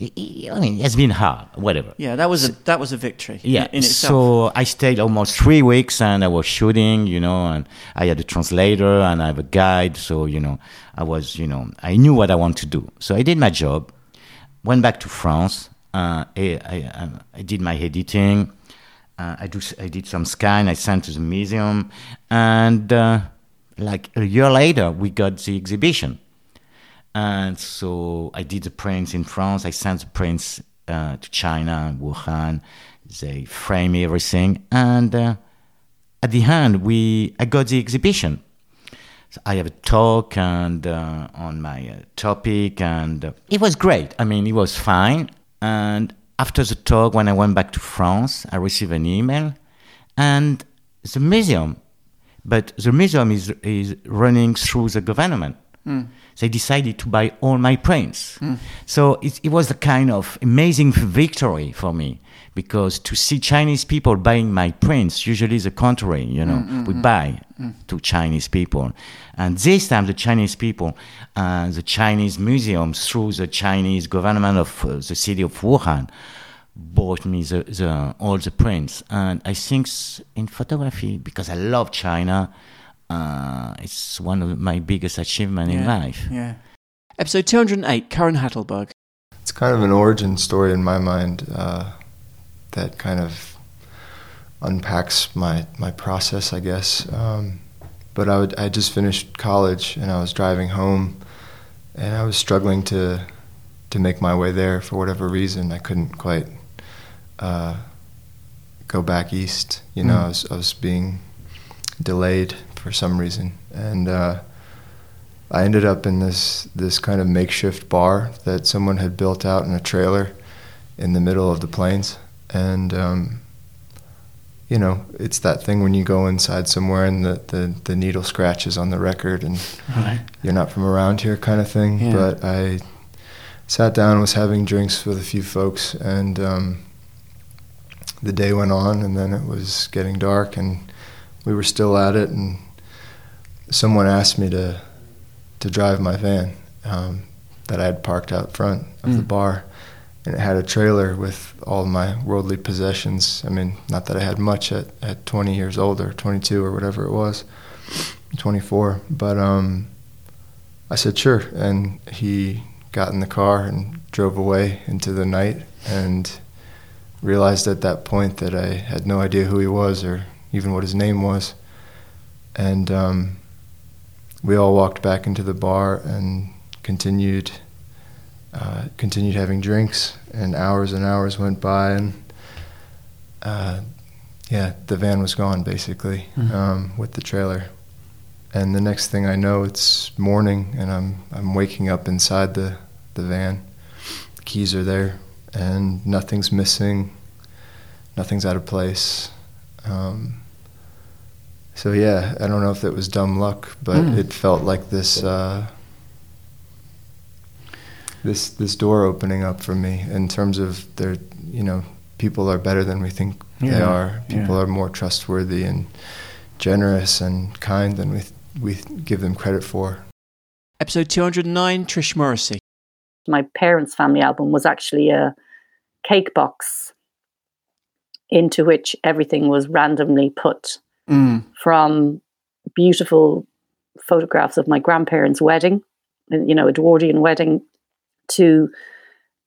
I mean, it's been hard. Whatever. Yeah, that was a that was a victory. Yeah. in, in itself. so I stayed almost three weeks and I was shooting, you know, and I had a translator and I have a guide. So, you know, I was, you know, I knew what I want to do. So I did my job, went back to France. Uh, I, I, I did my editing. Uh, I, do, I did some scan. I sent to the museum. And uh, like a year later, we got the exhibition. And so I did the prints in France. I sent the prints uh, to China, Wuhan. They frame everything, and uh, at the end, we I got the exhibition. So I have a talk and uh, on my uh, topic, and it was great. I mean, it was fine. And after the talk, when I went back to France, I received an email, and the museum, but the museum is is running through the government Mm. They decided to buy all my prints. Mm. So it, it was a kind of amazing victory for me because to see Chinese people buying my prints, usually the contrary, you know, Mm, mm, we mm. buy Mm. to Chinese people. And this time the Chinese people, uh, the Chinese museum through the Chinese government of uh, the city of Wuhan, bought me the, the, all the prints. And I think in photography, because I love China, uh, it's one of my biggest achievements in life. Yeah. Episode 208, Curran Hatleberg. It's kind of an origin story in my mind uh, that kind of unpacks my, my process, I guess. Um, but I would I just finished college and I was driving home, and I was struggling to to make my way there for whatever reason. I couldn't quite uh, go back east. You know, Mm. I was I was being delayed for some reason, and uh, I ended up in this this kind of makeshift bar that someone had built out in a trailer in the middle of the plains, and um, you know, it's that thing when you go inside somewhere and the, the, the needle scratches on the record and Right. you're not from around here kind of thing. Yeah. But I sat down, and was having drinks with a few folks, and um, the day went on, and then it was getting dark, and we were still at it, and someone asked me to to drive my van um, that I had parked out front of the Mm. bar, and it had a trailer with all my worldly possessions. I mean, not that I had much at, at 20 years old or 22 or whatever it was, 24, but um, I said sure, and he got in the car and drove away into the night, and realized at that point that I had no idea who he was or even what his name was, and um, we all walked back into the bar and continued uh, continued having drinks, and hours and hours went by, and uh, yeah, the van was gone basically Mhm. um, with the trailer. And the next thing I know, it's morning, and I'm I'm waking up inside the the van. The keys are there, and nothing's missing. Nothing's out of place. Um, so yeah, I don't know if it was dumb luck, but Mm. it felt like this uh, this this door opening up for me in terms of there. You know, people are better than we think they are. People yeah. are more trustworthy and generous and kind than we we give them credit for. Episode 209, Trish Morrissey. my parents' family album was actually a cake box into which everything was randomly put Mm. from beautiful photographs of my grandparents' wedding, you know, Edwardian wedding, to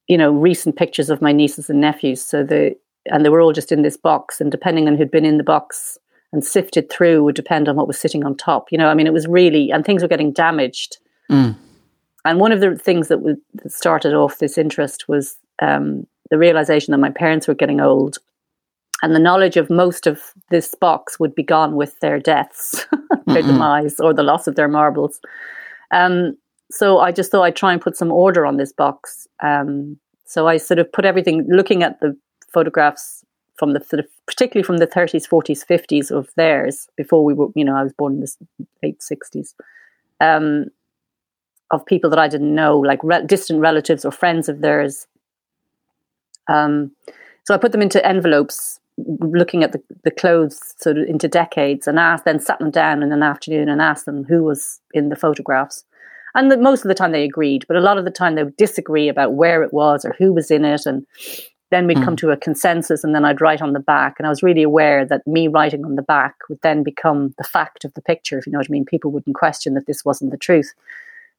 you know recent pictures of my nieces and nephews. So the and they were all just in this box, and depending on who'd been in the box and sifted through would depend on what was sitting on top. You know, I mean, it was really and things were getting damaged. Mm. And one of the things that, started off this interest was um, the realization that my parents were getting old, and the knowledge of most of this box would be gone with their deaths, their Mm-mm. demise, or the loss of their marbles. Um, so I just thought I'd try and put some order on this box. Um, so I sort of put everything, looking at the photographs from the sort of, particularly from the 30s, 40s, 50s of theirs before we were, you know, I was born in the late 60s, um, of people that I didn't know, like re- distant relatives or friends of theirs. Um, so I put them into envelopes, looking at the, the clothes sort of into decades, and asked, then sat them down in an afternoon and asked them who was in the photographs. And the, most of the time they agreed, but a lot of the time they would disagree about where it was or who was in it. And then we'd mm. come to a consensus, and then I'd write on the back. And I was really aware that me writing on the back would then become the fact of the picture, if you know what I mean. People wouldn't question that this wasn't the truth.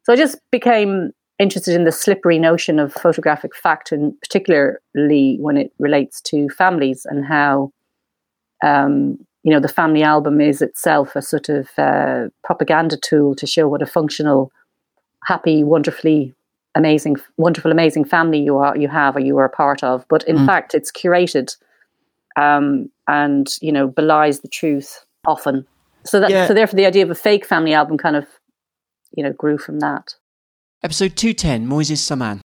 So I just became interested in the slippery notion of photographic fact, and particularly when it relates to families and how, um, you know, the family album is itself a sort of uh, propaganda tool to show what a functional, happy, wonderfully amazing, wonderful, amazing family you are, you have, or you are a part of. But in mm. fact, it's curated, um, and you know, belies the truth often. So that, yeah. so therefore, the idea of a fake family album kind of you know, grew from that. Episode 210, Moises Saman.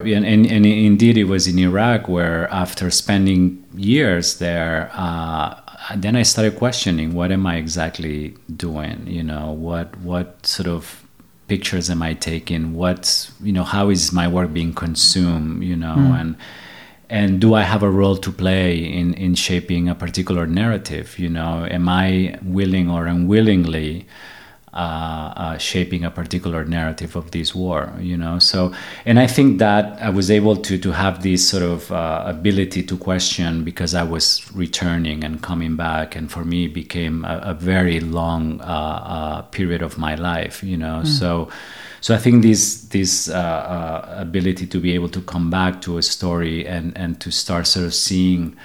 And, and, and, indeed, it was in Iraq where, after spending years there, uh, then I started questioning what am I exactly doing? You know, what what sort of pictures am I taking? What's you know, how is my work being consumed? You know, mm. and and do I have a role to play in in shaping a particular narrative? You know, am I willing or unwillingly? Uh, uh, shaping a particular narrative of this war you know so and i think that i was able to to have this sort of uh, ability to question because i was returning and coming back and for me it became a, a very long uh, uh, period of my life you know mm. so so I think this this uh, ability to be able to come back to a story and and to start sort of seeing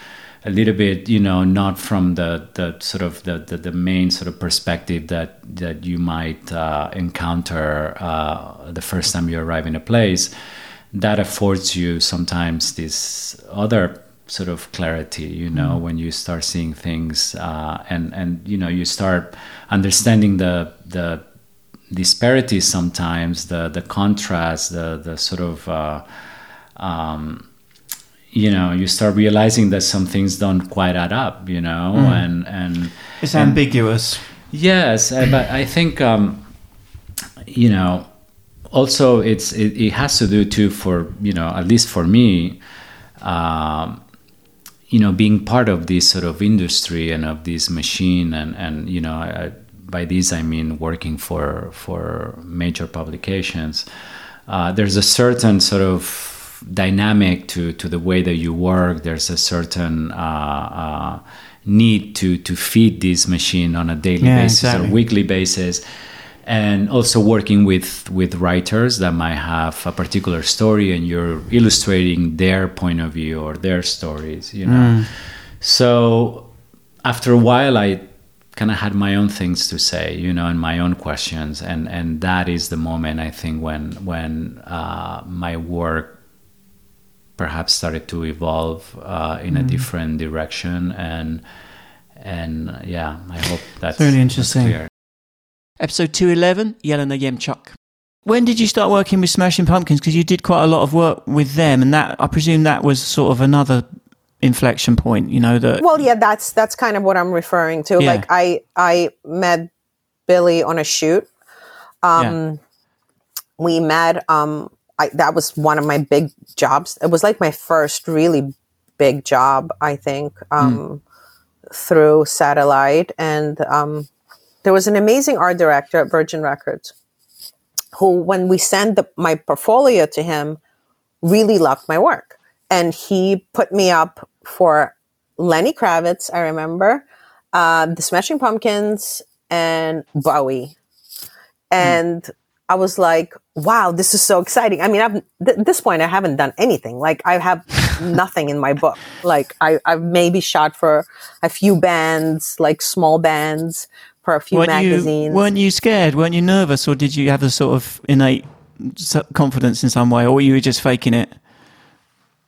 a little bit, you know, not from the, the sort of the, the, the main sort of perspective that that you might uh, encounter uh, the first time you arrive in a place. That affords you sometimes this other sort of clarity, you know, mm. when you start seeing things uh, and and you know you start understanding the the disparities sometimes, the the contrast, the the sort of uh, um, you know you start realizing that some things don't quite add up you know mm. and and it's and, ambiguous yes uh, but i think um you know also it's it, it, has to do too for you know at least for me um you know being part of this sort of industry and of this machine and and you know I, by this i mean working for for major publications uh, there's a certain sort of dynamic to to the way that you work. There's a certain uh, uh, need to to feed this machine on a daily yeah, basis exactly. or weekly basis and also working with with writers that might have a particular story and you're illustrating their point of view or their stories you know mm. so after a while i kind of had my own things to say you know and my own questions and and that is the moment i think when when uh, my work perhaps started to evolve uh, in mm. a different direction and and uh, yeah i hope that's really interesting episode 211 Yelena Yemchuk when did you start working with smashing pumpkins because you did quite a lot of work with them and that i presume that was sort of another inflection point you know that well yeah that's that's kind of what i'm referring to yeah. like i i met billy on a shoot um yeah. we met um I, that was one of my big jobs. It was like my first really big job, I think, um, mm. through satellite. And um, there was an amazing art director at Virgin Records who, when we sent the, my portfolio to him, really loved my work. And he put me up for Lenny Kravitz, I remember, uh, the Smashing Pumpkins, and Bowie. Hmm. And mm. I was like, wow, this is so exciting. I mean, I've, th- at this point, I haven't done anything. Like, I have nothing in my book. Like, I, I've maybe shot for a few bands, like small bands, for a few weren't magazines. You, weren't you scared? Weren't you nervous? Or did you have a sort of innate confidence in some way? Or you were you just faking it?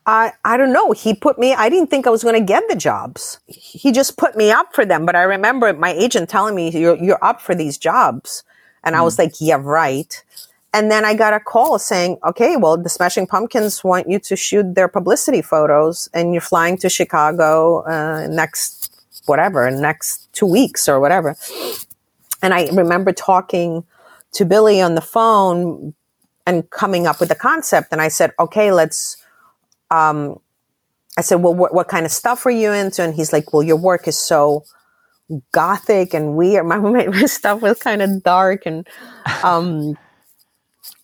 I, I don't know. He put me, I didn't think I was going to get the jobs. He just put me up for them. But I remember my agent telling me, you're, you're up for these jobs. And mm. I was hmm. like, yeah, right. and then I got a call saying, okay, well, the Smashing Pumpkins want you to shoot their publicity photos and you're flying to Chicago uh, next, whatever, next two weeks or whatever. And I remember talking to Billy on the phone and coming up with the concept. And I said, okay, let's, um, I said, well, what, what kind of stuff are you into? And he's like, well, your work is so gothic and weird. My, my stuff was kind of dark and, um,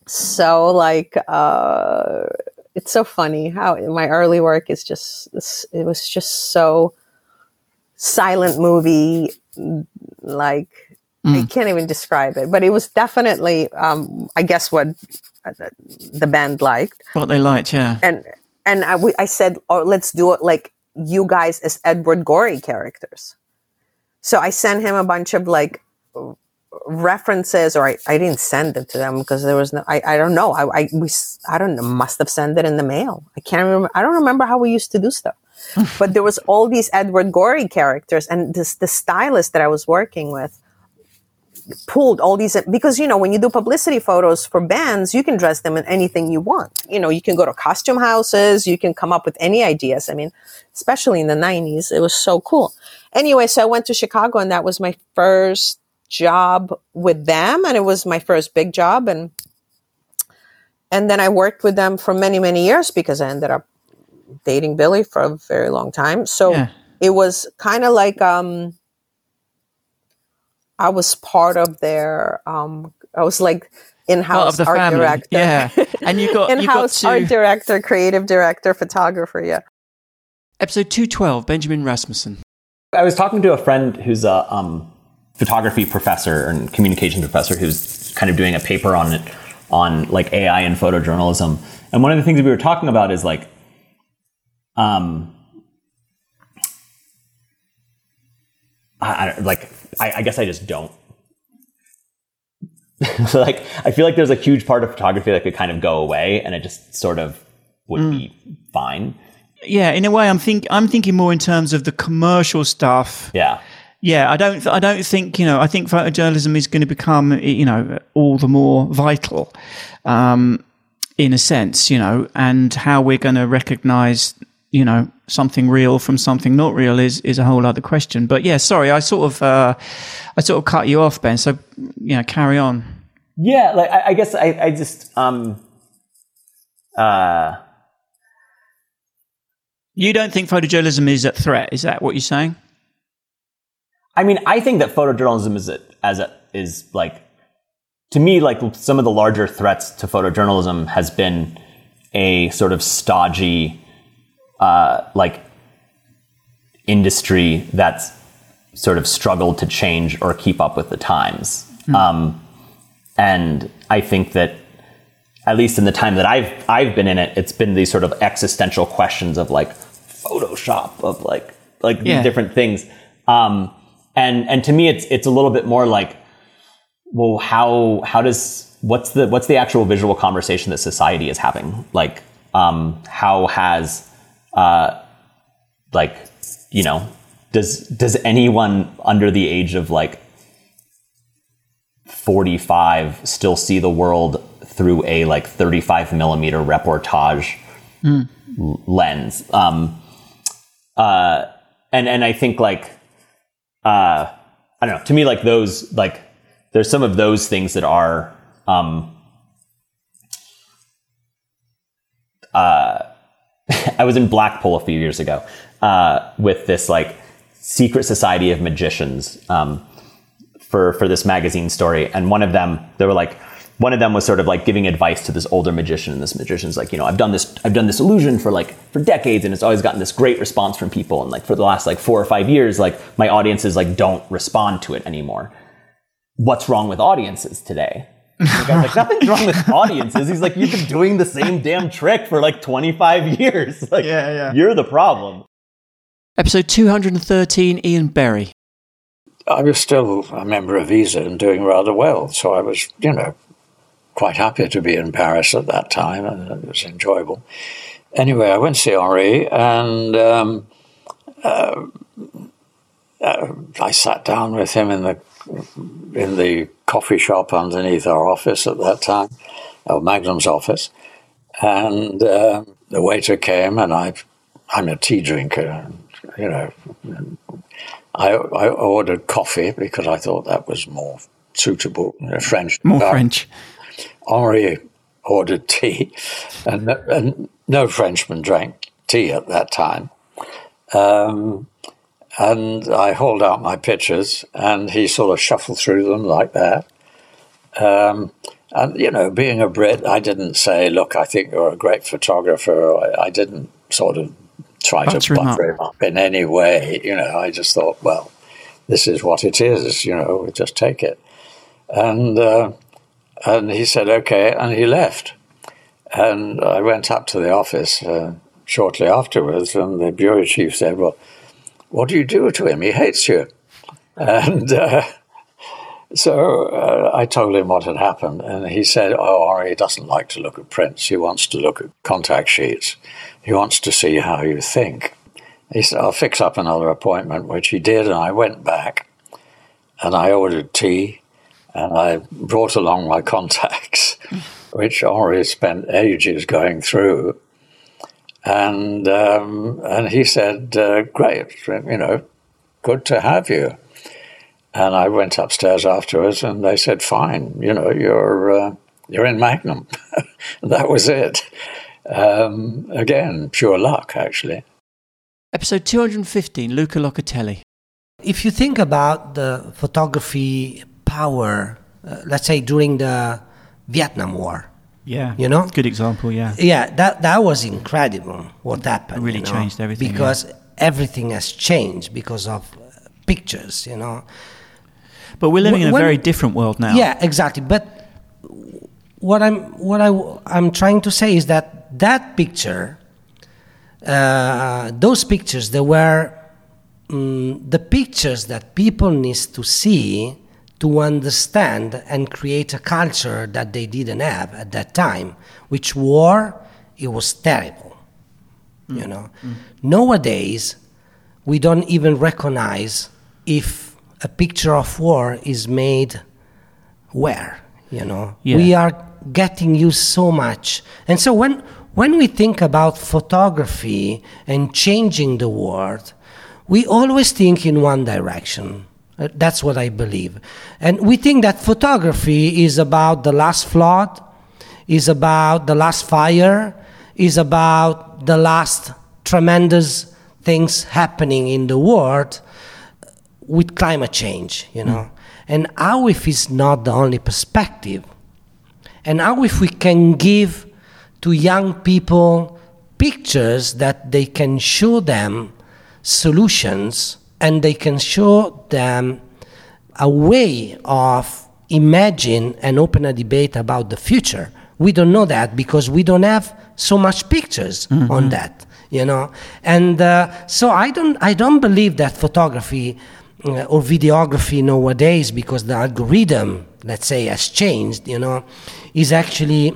so like uh it's so funny how my early work is just it was just so silent movie like mm. i can't even describe it but it was definitely um i guess what uh, the band liked what they liked yeah and and i, we, I said oh let's do it like you guys as edward gorey characters so i sent him a bunch of like references or I, I didn't send it to them because there was no I, I don't know. I, I we I don't know must have sent it in the mail. I can't remember I don't remember how we used to do stuff. But there was all these Edward Gorey characters and this the stylist that I was working with pulled all these because you know when you do publicity photos for bands you can dress them in anything you want. You know you can go to costume houses you can come up with any ideas. I mean especially in the 90s it was so cool anyway so I went to Chicago and that was my first job with them and it was my first big job and and then I worked with them for many many years because I ended up dating Billy for a very long time. So yeah. it was kind of like um I was part of their um I was like in-house art family. director. Yeah. And you got in-house you got to... art director creative director photographer yeah. Episode 212 Benjamin Rasmussen I was talking to a friend who's a um photography professor and communication professor who's kind of doing a paper on it on like AI and photojournalism. And one of the things we were talking about is like, um, I, I like I, I guess I just don't. so like I feel like there's a huge part of photography that could kind of go away, and it just sort of would mm. be fine. Yeah, in a way, I'm think I'm thinking more in terms of the commercial stuff. Yeah yeah, I don't. I don't think you know. I think photojournalism is going to become you know all the more vital, um, in a sense, you know, and how we're going to recognise you know something real from something not real is is a whole other question. But yeah, sorry, I sort of uh, I sort of cut you off, Ben. So you know, carry on. Yeah, like I, I guess I, I just um uh. You don't think photojournalism is a threat? Is that what you're saying? I mean, I think that photojournalism is a, as a, is like to me like some of the larger threats to photojournalism has been a sort of stodgy uh, like industry that's sort of struggled to change or keep up with the times. Mm. Um, and I think that at least in the time that I've I've been in it, it's been these sort of existential questions of like Photoshop, of like like yeah. different things. Um, and and to me it's it's a little bit more like well how how does what's the what's the actual visual conversation that society is having like um, how has uh, like you know does does anyone under the age of like 45 still see the world through a like 35 millimeter reportage mm. lens um, uh, and and I think like uh, I don't know. To me, like those, like there's some of those things that are, um, uh, I was in Blackpool a few years ago uh, with this like secret society of magicians um, for for this magazine story, and one of them they were like one of them was sort of like giving advice to this older magician and this magician's like you know i've done this i've done this illusion for like for decades and it's always gotten this great response from people and like for the last like four or five years like my audiences like don't respond to it anymore. What's wrong with audiences today? The guy's like nothing's wrong with audiences. He's like you've been doing the same damn trick for like 25 years. Like yeah, yeah. you're the problem. Episode 213 ian berry. I was still a member of Visa and doing rather well, so I was, you know, quite happy to be in Paris at that time, and it was enjoyable. Anyway, I went to see Henri, and um, uh, uh, I sat down with him in the in the coffee shop underneath our office at that time, or Magnum's office, and uh, the waiter came, and I, I'm a tea drinker, you know. I, I ordered coffee because I thought that was more suitable, you know, French. More French. Henri ordered tea, and, and no Frenchman drank tea at that time. Um, and I hauled out my pictures, and he sort of shuffled through them like that. Um, and, you know, being a Brit, I didn't say, look, I think you're a great photographer. I, I didn't sort of try Butter to butter him up in any way. You know, I just thought, well, this is what it is, you know, we just take it. And, uh, and he said, okay, and he left. And I went up to the office uh, shortly afterwards, and the bureau chief said, well, what do you do to him? He hates you. And uh, so uh, I told him what had happened, and he said, "Oh, Henri doesn't like to look at prints. He wants to look at contact sheets. He wants to see how you think." He said, "I'll fix up another appointment," which he did, and I went back, and I ordered tea, and I brought along my contacts, which Henri spent ages going through. And um, and he said, uh, "Great, you know, good to have you." And I went upstairs afterwards, and they said, "Fine, you know, you're uh, you're in Magnum." that was it. Um, again, pure luck, actually. Episode 215, Luca Locatelli. If you think about the photography power, uh, let's say during the Vietnam War, Yeah. You know? Good example, yeah. yeah, that that was incredible. What happened? Really you know? changed everything, because everything has changed because of uh, pictures. You know. But we're living in a When- very different world now. Yeah, exactly. But what I'm what I I'm trying to say is that that picture, uh, those pictures, they were mm, the pictures that people needs to see to understand and create a culture that they didn't have at that time. Which war, it was terrible. You know, nowadays we don't even recognize if a picture of war is made where you know Yeah. we are getting used so much and so when when we think about photography and changing the world we always think in one direction Uh, that's what i believe and we think that photography is about the last flood is about the last fire is about the last tremendous things happening in the world with climate change, you know. And how if it's not the only perspective? And how if we can give to young people pictures that they can show them solutions and they can show them a way of imagine and open a debate about the future. We don't know that because we don't have so much pictures on that, you know. And uh, so I don't, I don't believe that photography uh, or videography nowadays, because the algorithm, let's say, has changed, you know, is actually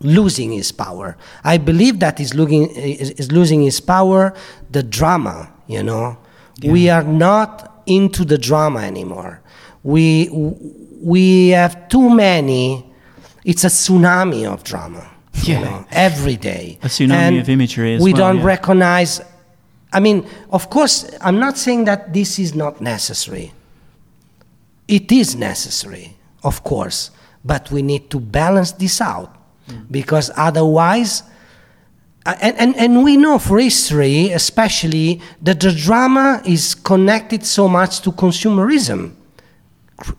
losing its power. I believe that is losing is, is losing its power. The drama, you know, we are not into the drama anymore. We we have too many. It's a tsunami of drama. Yeah. You know, every day. A tsunami And of imagery as we well, don't yeah. recognize. I mean, of course, I'm not saying that this is not necessary. It is necessary, of course, but we need to balance this out mm. because otherwise, and, and, and we know for history, especially, that the drama is connected so much to consumerism,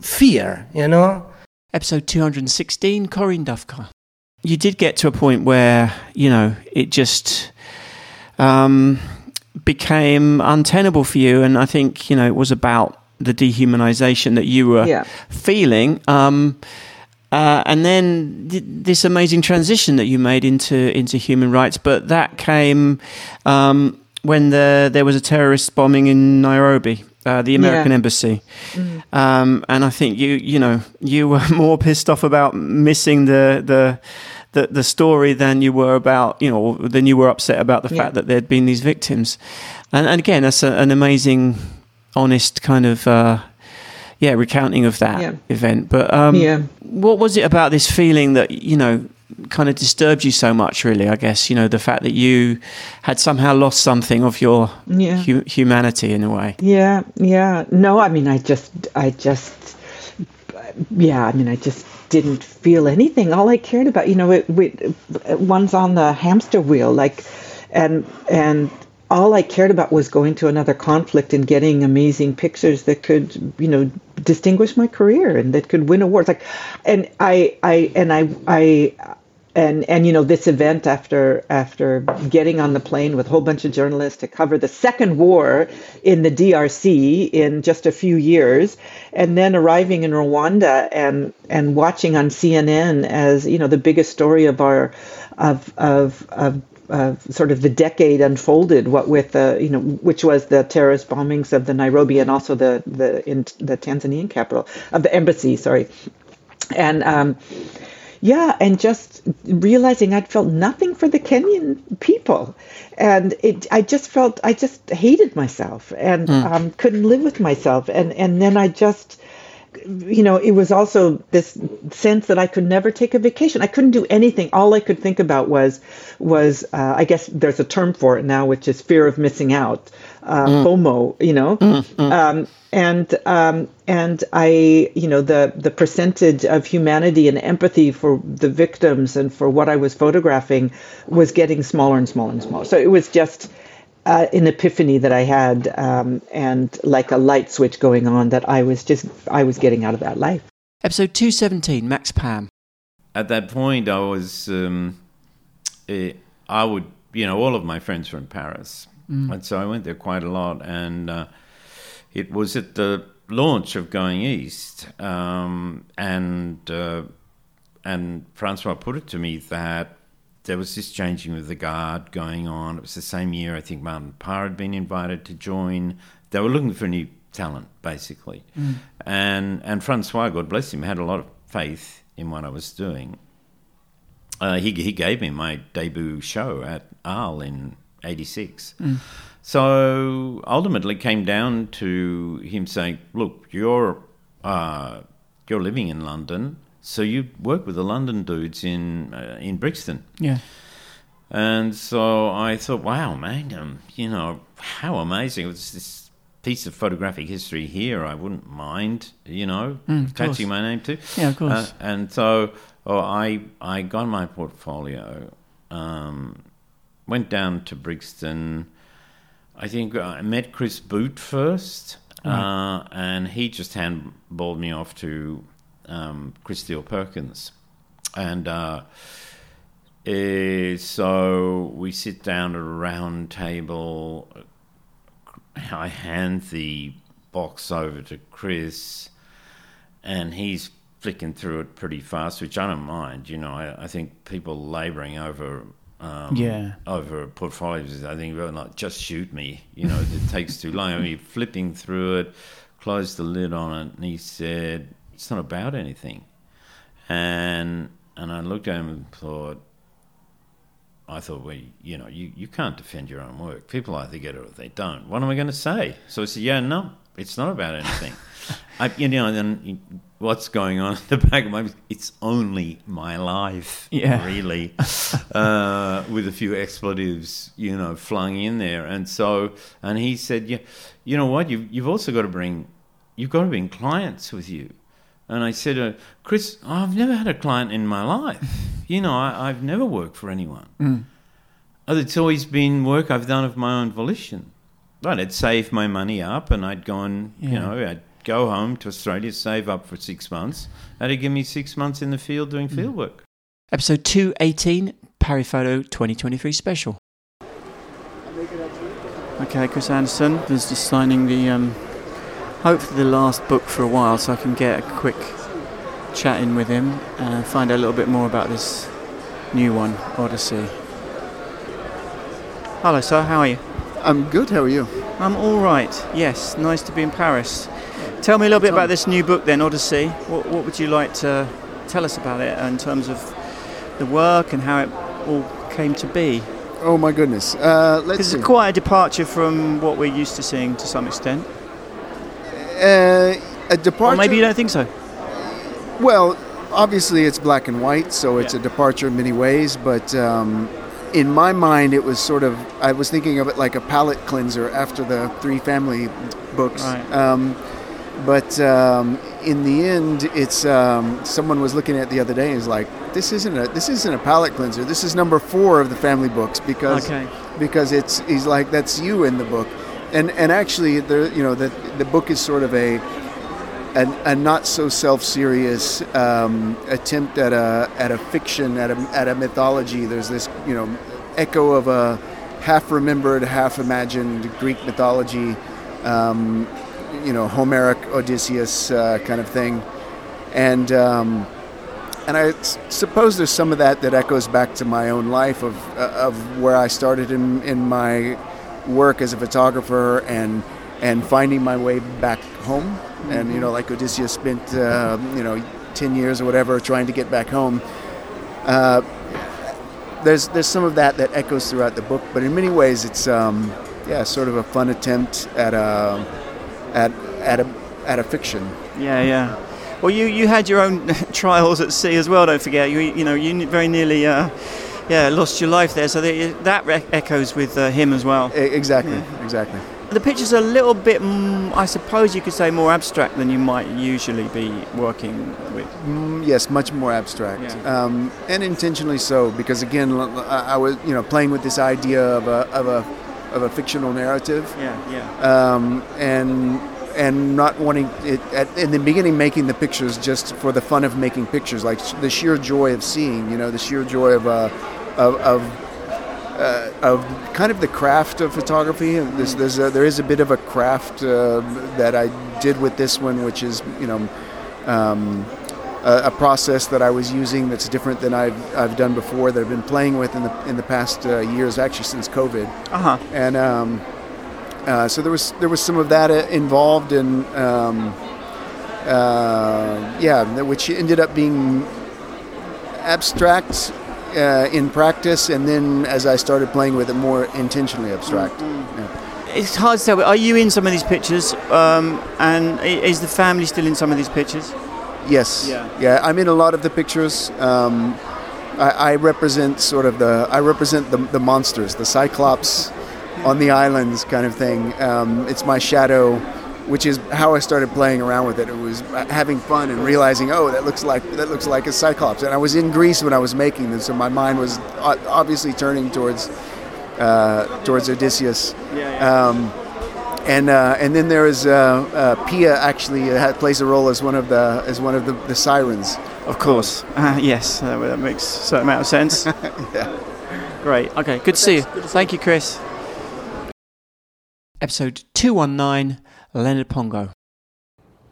fear, you know? Episode 216, Corinne Dufka. You did get to a point where, you know, it just um, became untenable for you. And I think, you know, it was about the dehumanization that you were Yeah. feeling. Um, uh, and then th- this amazing transition that you made into into human rights, but that came um, when the there was a terrorist bombing in Nairobi, uh, the American Yeah. embassy, Mm. um, and I think you you know you were more pissed off about missing the the. The, the story than you were about you know than you were upset about the Yeah. fact that there'd been these victims and, and again that's a, an amazing honest kind of uh, yeah, recounting of that Yeah. event. But um, Yeah. what was it about this feeling that you know kind of disturbed you so much? Really, I guess you know the fact that you had somehow lost something of your Yeah. hu- humanity in a way. Yeah, yeah. No, I mean, I just, I just, yeah, I mean, I just didn't feel anything. All I cared about, you know, it, it, one's on the hamster wheel, like, and and all I cared about was going to another conflict and getting amazing pictures that could, you know, distinguish my career and that could win awards. Like, and I, I, and I, I and and you know this event after after getting on the plane with a whole bunch of journalists to cover the second war in the DRC in just a few years and then arriving in Rwanda and and watching on CNN as you know the biggest story of our of of of uh, sort of the decade unfolded, what with uh, you know, which was the terrorist bombings of the Nairobi and also the the in the Tanzanian capital of the embassy, sorry, and um, yeah, and just realizing I'd felt nothing for the Kenyan people, and it I just felt I just hated myself and Mm. um, couldn't live with myself, and and then I just you know, it was also this sense that I could never take a vacation. I couldn't do anything. All I could think about was, was uh, I guess there's a term for it now, which is fear of missing out, uh, Mm. FOMO. You know, um, and um, and I, you know, the the percentage of humanity and empathy for the victims and for what I was photographing was getting smaller and smaller and smaller. So it was just uh, an epiphany that I had, um, and like a light switch going on that I was just I was getting out of that life. Episode two seventeen, Max Pam. At that point, I was, um, eh, I would, you know, all of my friends were in Paris, Mm. and so I went there quite a lot. And uh, it was at the launch of Going East, um, and uh, and Francois put it to me that there was this changing of the guard going on. It was the same year I think Martin Parr had been invited to join. They were looking for new talent, basically. Mm. And and Francois, God bless him, had a lot of faith in what I was doing. Uh, he he gave me my debut show at Arles in '86. Mm. So ultimately, came down to him saying, "Look, you're uh, you're living in London, so you work with the London dudes in uh, in Brixton." Yeah. And so I thought, wow, man, um, you know, how amazing. It was this piece of photographic history here. I wouldn't mind, you know, Mm, course. my name to. Yeah, of course. Uh, and so oh, I, I got my portfolio, um, went down to Brixton. I think I met Chris Boot first, Right. uh, and he just handballed me off to um, Chris Steele Perkins. And uh, eh, so we sit down at a round table. I hand the box over to Chris, and he's flicking through it pretty fast, which I don't mind. You know, I, I think people labouring over. Um, Yeah. over portfolios, I think well, not just shoot me. You know, it takes too long. I mean, flipping through it, closed the lid on it, and he said, "It's not about anything." And and I looked at him and thought, I thought, well, you know, you, you can't defend your own work. People either get it or they don't. What am I going to say? So I said, yeah, no, it's not about anything. I, you know, and then what's going on in the back of my it's only my life, Yeah. really, uh, with a few expletives, you know, flung in there. And so, and he said, yeah, you know what, you've, you've also got to bring, you've got to bring clients with you. And I said, uh, Chris, I've never had a client in my life. You know, I, I've never worked for anyone. Mm. Oh, It's always been work I've done of my own volition. Right, I'd save my money up and I'd go and, you know, I'd go home to Australia, save up for six months. That'd give me six months in the field doing field work. Episode two eighteen, Paris Photo twenty twenty three special. Okay, Chris Anderson is just signing the um, hopefully the last book for a while, so I can get a quick chat in with him and find out a little bit more about this new one, Odyssey. Hello, sir. How are you? I'm good. How are you? I'm all right. Yes, nice to be in Paris. Tell me a little bit about this new book, then, Odyssey. What, what would you like to tell us about it in terms of the work and how it all came to be? Oh my goodness. Uh, let's see. it's quite a departure from what we're used to seeing to some extent. Uh, a departure. Or maybe you don't think so. Well, obviously it's black and white, so it's a departure in many ways. But um, in my mind, it was sort of I was thinking of it like a palate cleanser after the three family books. Right. Um, but um, in the end, it's um, someone was looking at it the other day and was like, "This isn't a this isn't a palate cleanser. This is number four of the family books because Okay. because it's he's like that's you in the book." And and actually, the you know the the book is sort of a a, not so self serious um, attempt at a at a fiction at a at a mythology. There's this you know echo of a half remembered, half imagined Greek mythology. Um, you know, Homeric Odysseus uh, kind of thing, and um, and I suppose there's some of that that echoes back to my own life of uh, of where I started in in my work as a photographer and and finding my way back home. And you know, like Odysseus spent uh, you know ten years or whatever trying to get back home. Uh, there's there's some of that that echoes throughout the book, but in many ways it's um, yeah sort of a fun attempt at a at at a at a fiction. Yeah, yeah. Well, you, you had your own trials at sea as well. Don't forget. You you know you very nearly uh, yeah lost your life there. So that that re- echoes with uh, him as well. Exactly, exactly. The picture's are a little bit, mm, I suppose you could say, more abstract than you might usually be working with. Mm, yes, much more abstract, um, and intentionally so, because again, I was you know playing with this idea of a of a of a fictional narrative. Yeah, yeah. Um, and and not wanting it at, in the beginning making the pictures just for the fun of making pictures, like the sheer joy of seeing, you know, the sheer joy of uh, of. of uh, of kind of the craft of photography. There's, there's a, there is a bit of a craft uh, that I did with this one, which is you know um, a, a process that I was using that's different than I've, I've done before that I've been playing with in the in the past uh, years, actually since COVID. Uh-huh. And um, uh, so there was there was some of that uh, involved in. Um, uh, yeah, which ended up being abstract uh, in practice, and then as I started playing with it, more intentionally abstract. Yeah. It's hard to tell. But are you in some of these pictures? Um, and is the family still in some of these pictures? Yes. Yeah. Yeah. I'm in a lot of the pictures. Um, I, I represent sort of the I represent the, the monsters, the cyclops on the islands kind of thing. Um, it's my shadow, which is how I started playing around with it. It was uh, having fun and realizing, oh, that looks like that looks like a cyclops. And I was in Greece when I was making them, so my mind was obviously turning towards uh, towards Odysseus. Um, and uh, and then there is uh, uh, Pia actually uh, had, plays a role as one of the as one of the, the sirens. Of course. Uh, yes, that, that makes a certain amount of sense. yeah. Great. Okay, good to see you. Thank you, Chris. Episode 219 Leonard Pongo.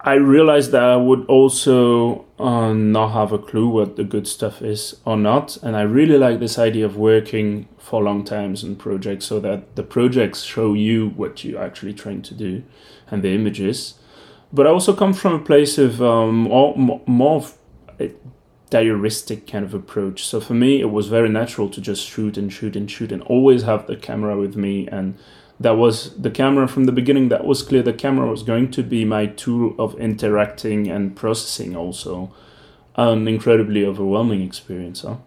I realized that I would also uh, not have a clue what the good stuff is or not. And I really like this idea of working for long times on projects so that the projects show you what you're actually trying to do and the images. But I also come from a place of um, more, more- of a diaristic kind of approach. So for me, it was very natural to just shoot and shoot and shoot and always have the camera with me. And that was the camera from the beginning. That was clear. The camera was going to be my tool of interacting and processing also. An incredibly overwhelming experience, huh?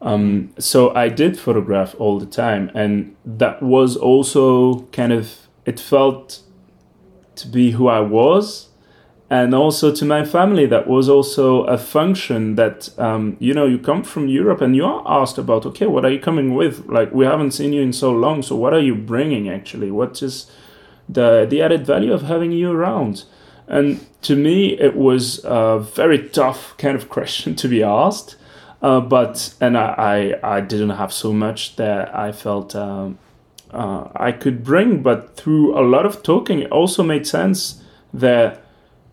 Um, so I did photograph all the time, and that was also kind of it felt to be who I was, and also to my family. That was also a function that um, you know you come from Europe and you are asked about okay, what are you coming with? Like we haven't seen you in so long, so what are you bringing actually? What is the the added value of having you around? And to me, it was a very tough kind of question to be asked. Uh, but and I, I I didn't have so much that I felt um, uh, I could bring. But through a lot of talking, it also made sense that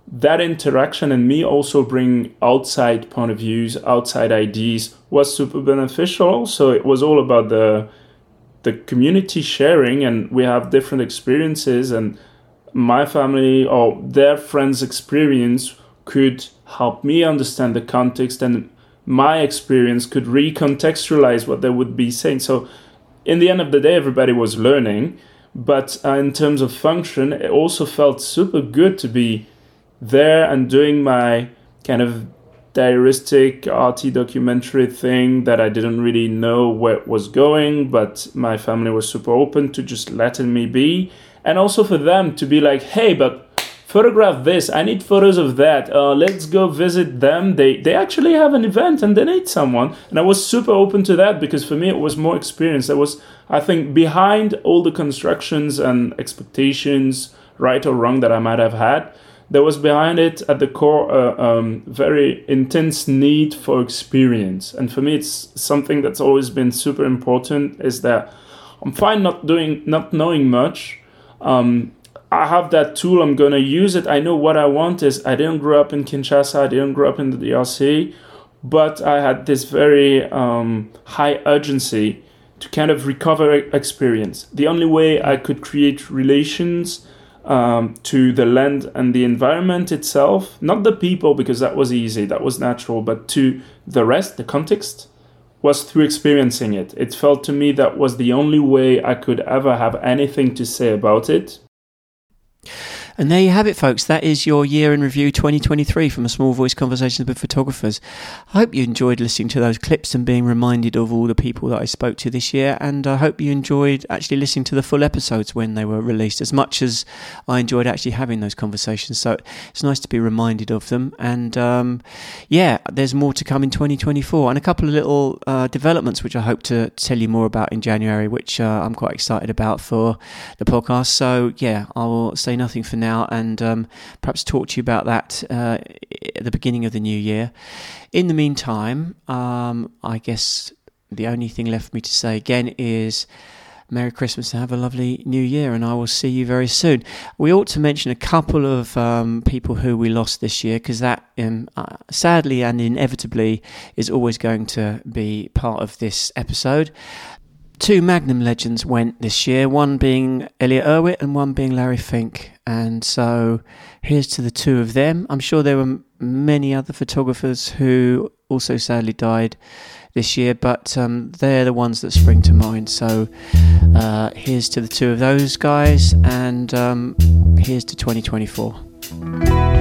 that interaction and me also bring outside point of views, outside ideas was super beneficial. So it was all about the the community sharing, and we have different experiences, and my family or their friends' experience could help me understand the context and my experience could recontextualize what they would be saying. So, in the end of the day, everybody was learning, but uh, in terms of function, it also felt super good to be there and doing my kind of diaristic arty documentary thing that I didn't really know where it was going, but my family was super open to just letting me be. And also for them to be like, hey, but photograph this. I need photos of that. Uh, let's go visit them. They they actually have an event and they need someone. And I was super open to that because for me it was more experience. I was I think behind all the constructions and expectations, right or wrong, that I might have had there was behind it at the core a uh, um, very intense need for experience. And for me it's something that's always been super important is that i'm fine not doing not knowing much. Um, i have that tool i'm going to use it. I know what i want is i didn't grow up in kinshasa i didn't grow up in the drc but i had this very um, high urgency to kind of recover experience. The only way i could create relations um, to the land and the environment itself, not the people, because that was easy, that was natural, but to the rest, the context, was through experiencing it. It felt to me that was the only way I could ever have anything to say about it. And there you have it, folks. That is your year in review 2023 from a Small Voice Conversations with Photographers. I hope you enjoyed listening to those clips and being reminded of all the people that I spoke to this year. And I hope you enjoyed actually listening to the full episodes when they were released as much as I enjoyed actually having those conversations. So it's nice to be reminded of them. And um, yeah, there's more to come in 2024 and a couple of little uh, developments which I hope to tell you more about in January, which uh, I'm quite excited about for the podcast. So yeah, I will say nothing for now and um, perhaps talk to you about that uh, at the beginning of the new year. In the meantime, um, I guess the only thing left for me to say again is. Merry Christmas and have a lovely New Year, and I will see you very soon. We ought to mention a couple of um, people who we lost this year because that, um, uh, sadly and inevitably, is always going to be part of this episode. Two Magnum legends went this year, one being Elliott Erwitt and one being Larry Fink. And so here's to the two of them. I'm sure there were many other photographers who also sadly died this year, but um, they're the ones that spring to mind. So uh, here's to the two of those guys, and um, here's to 2024.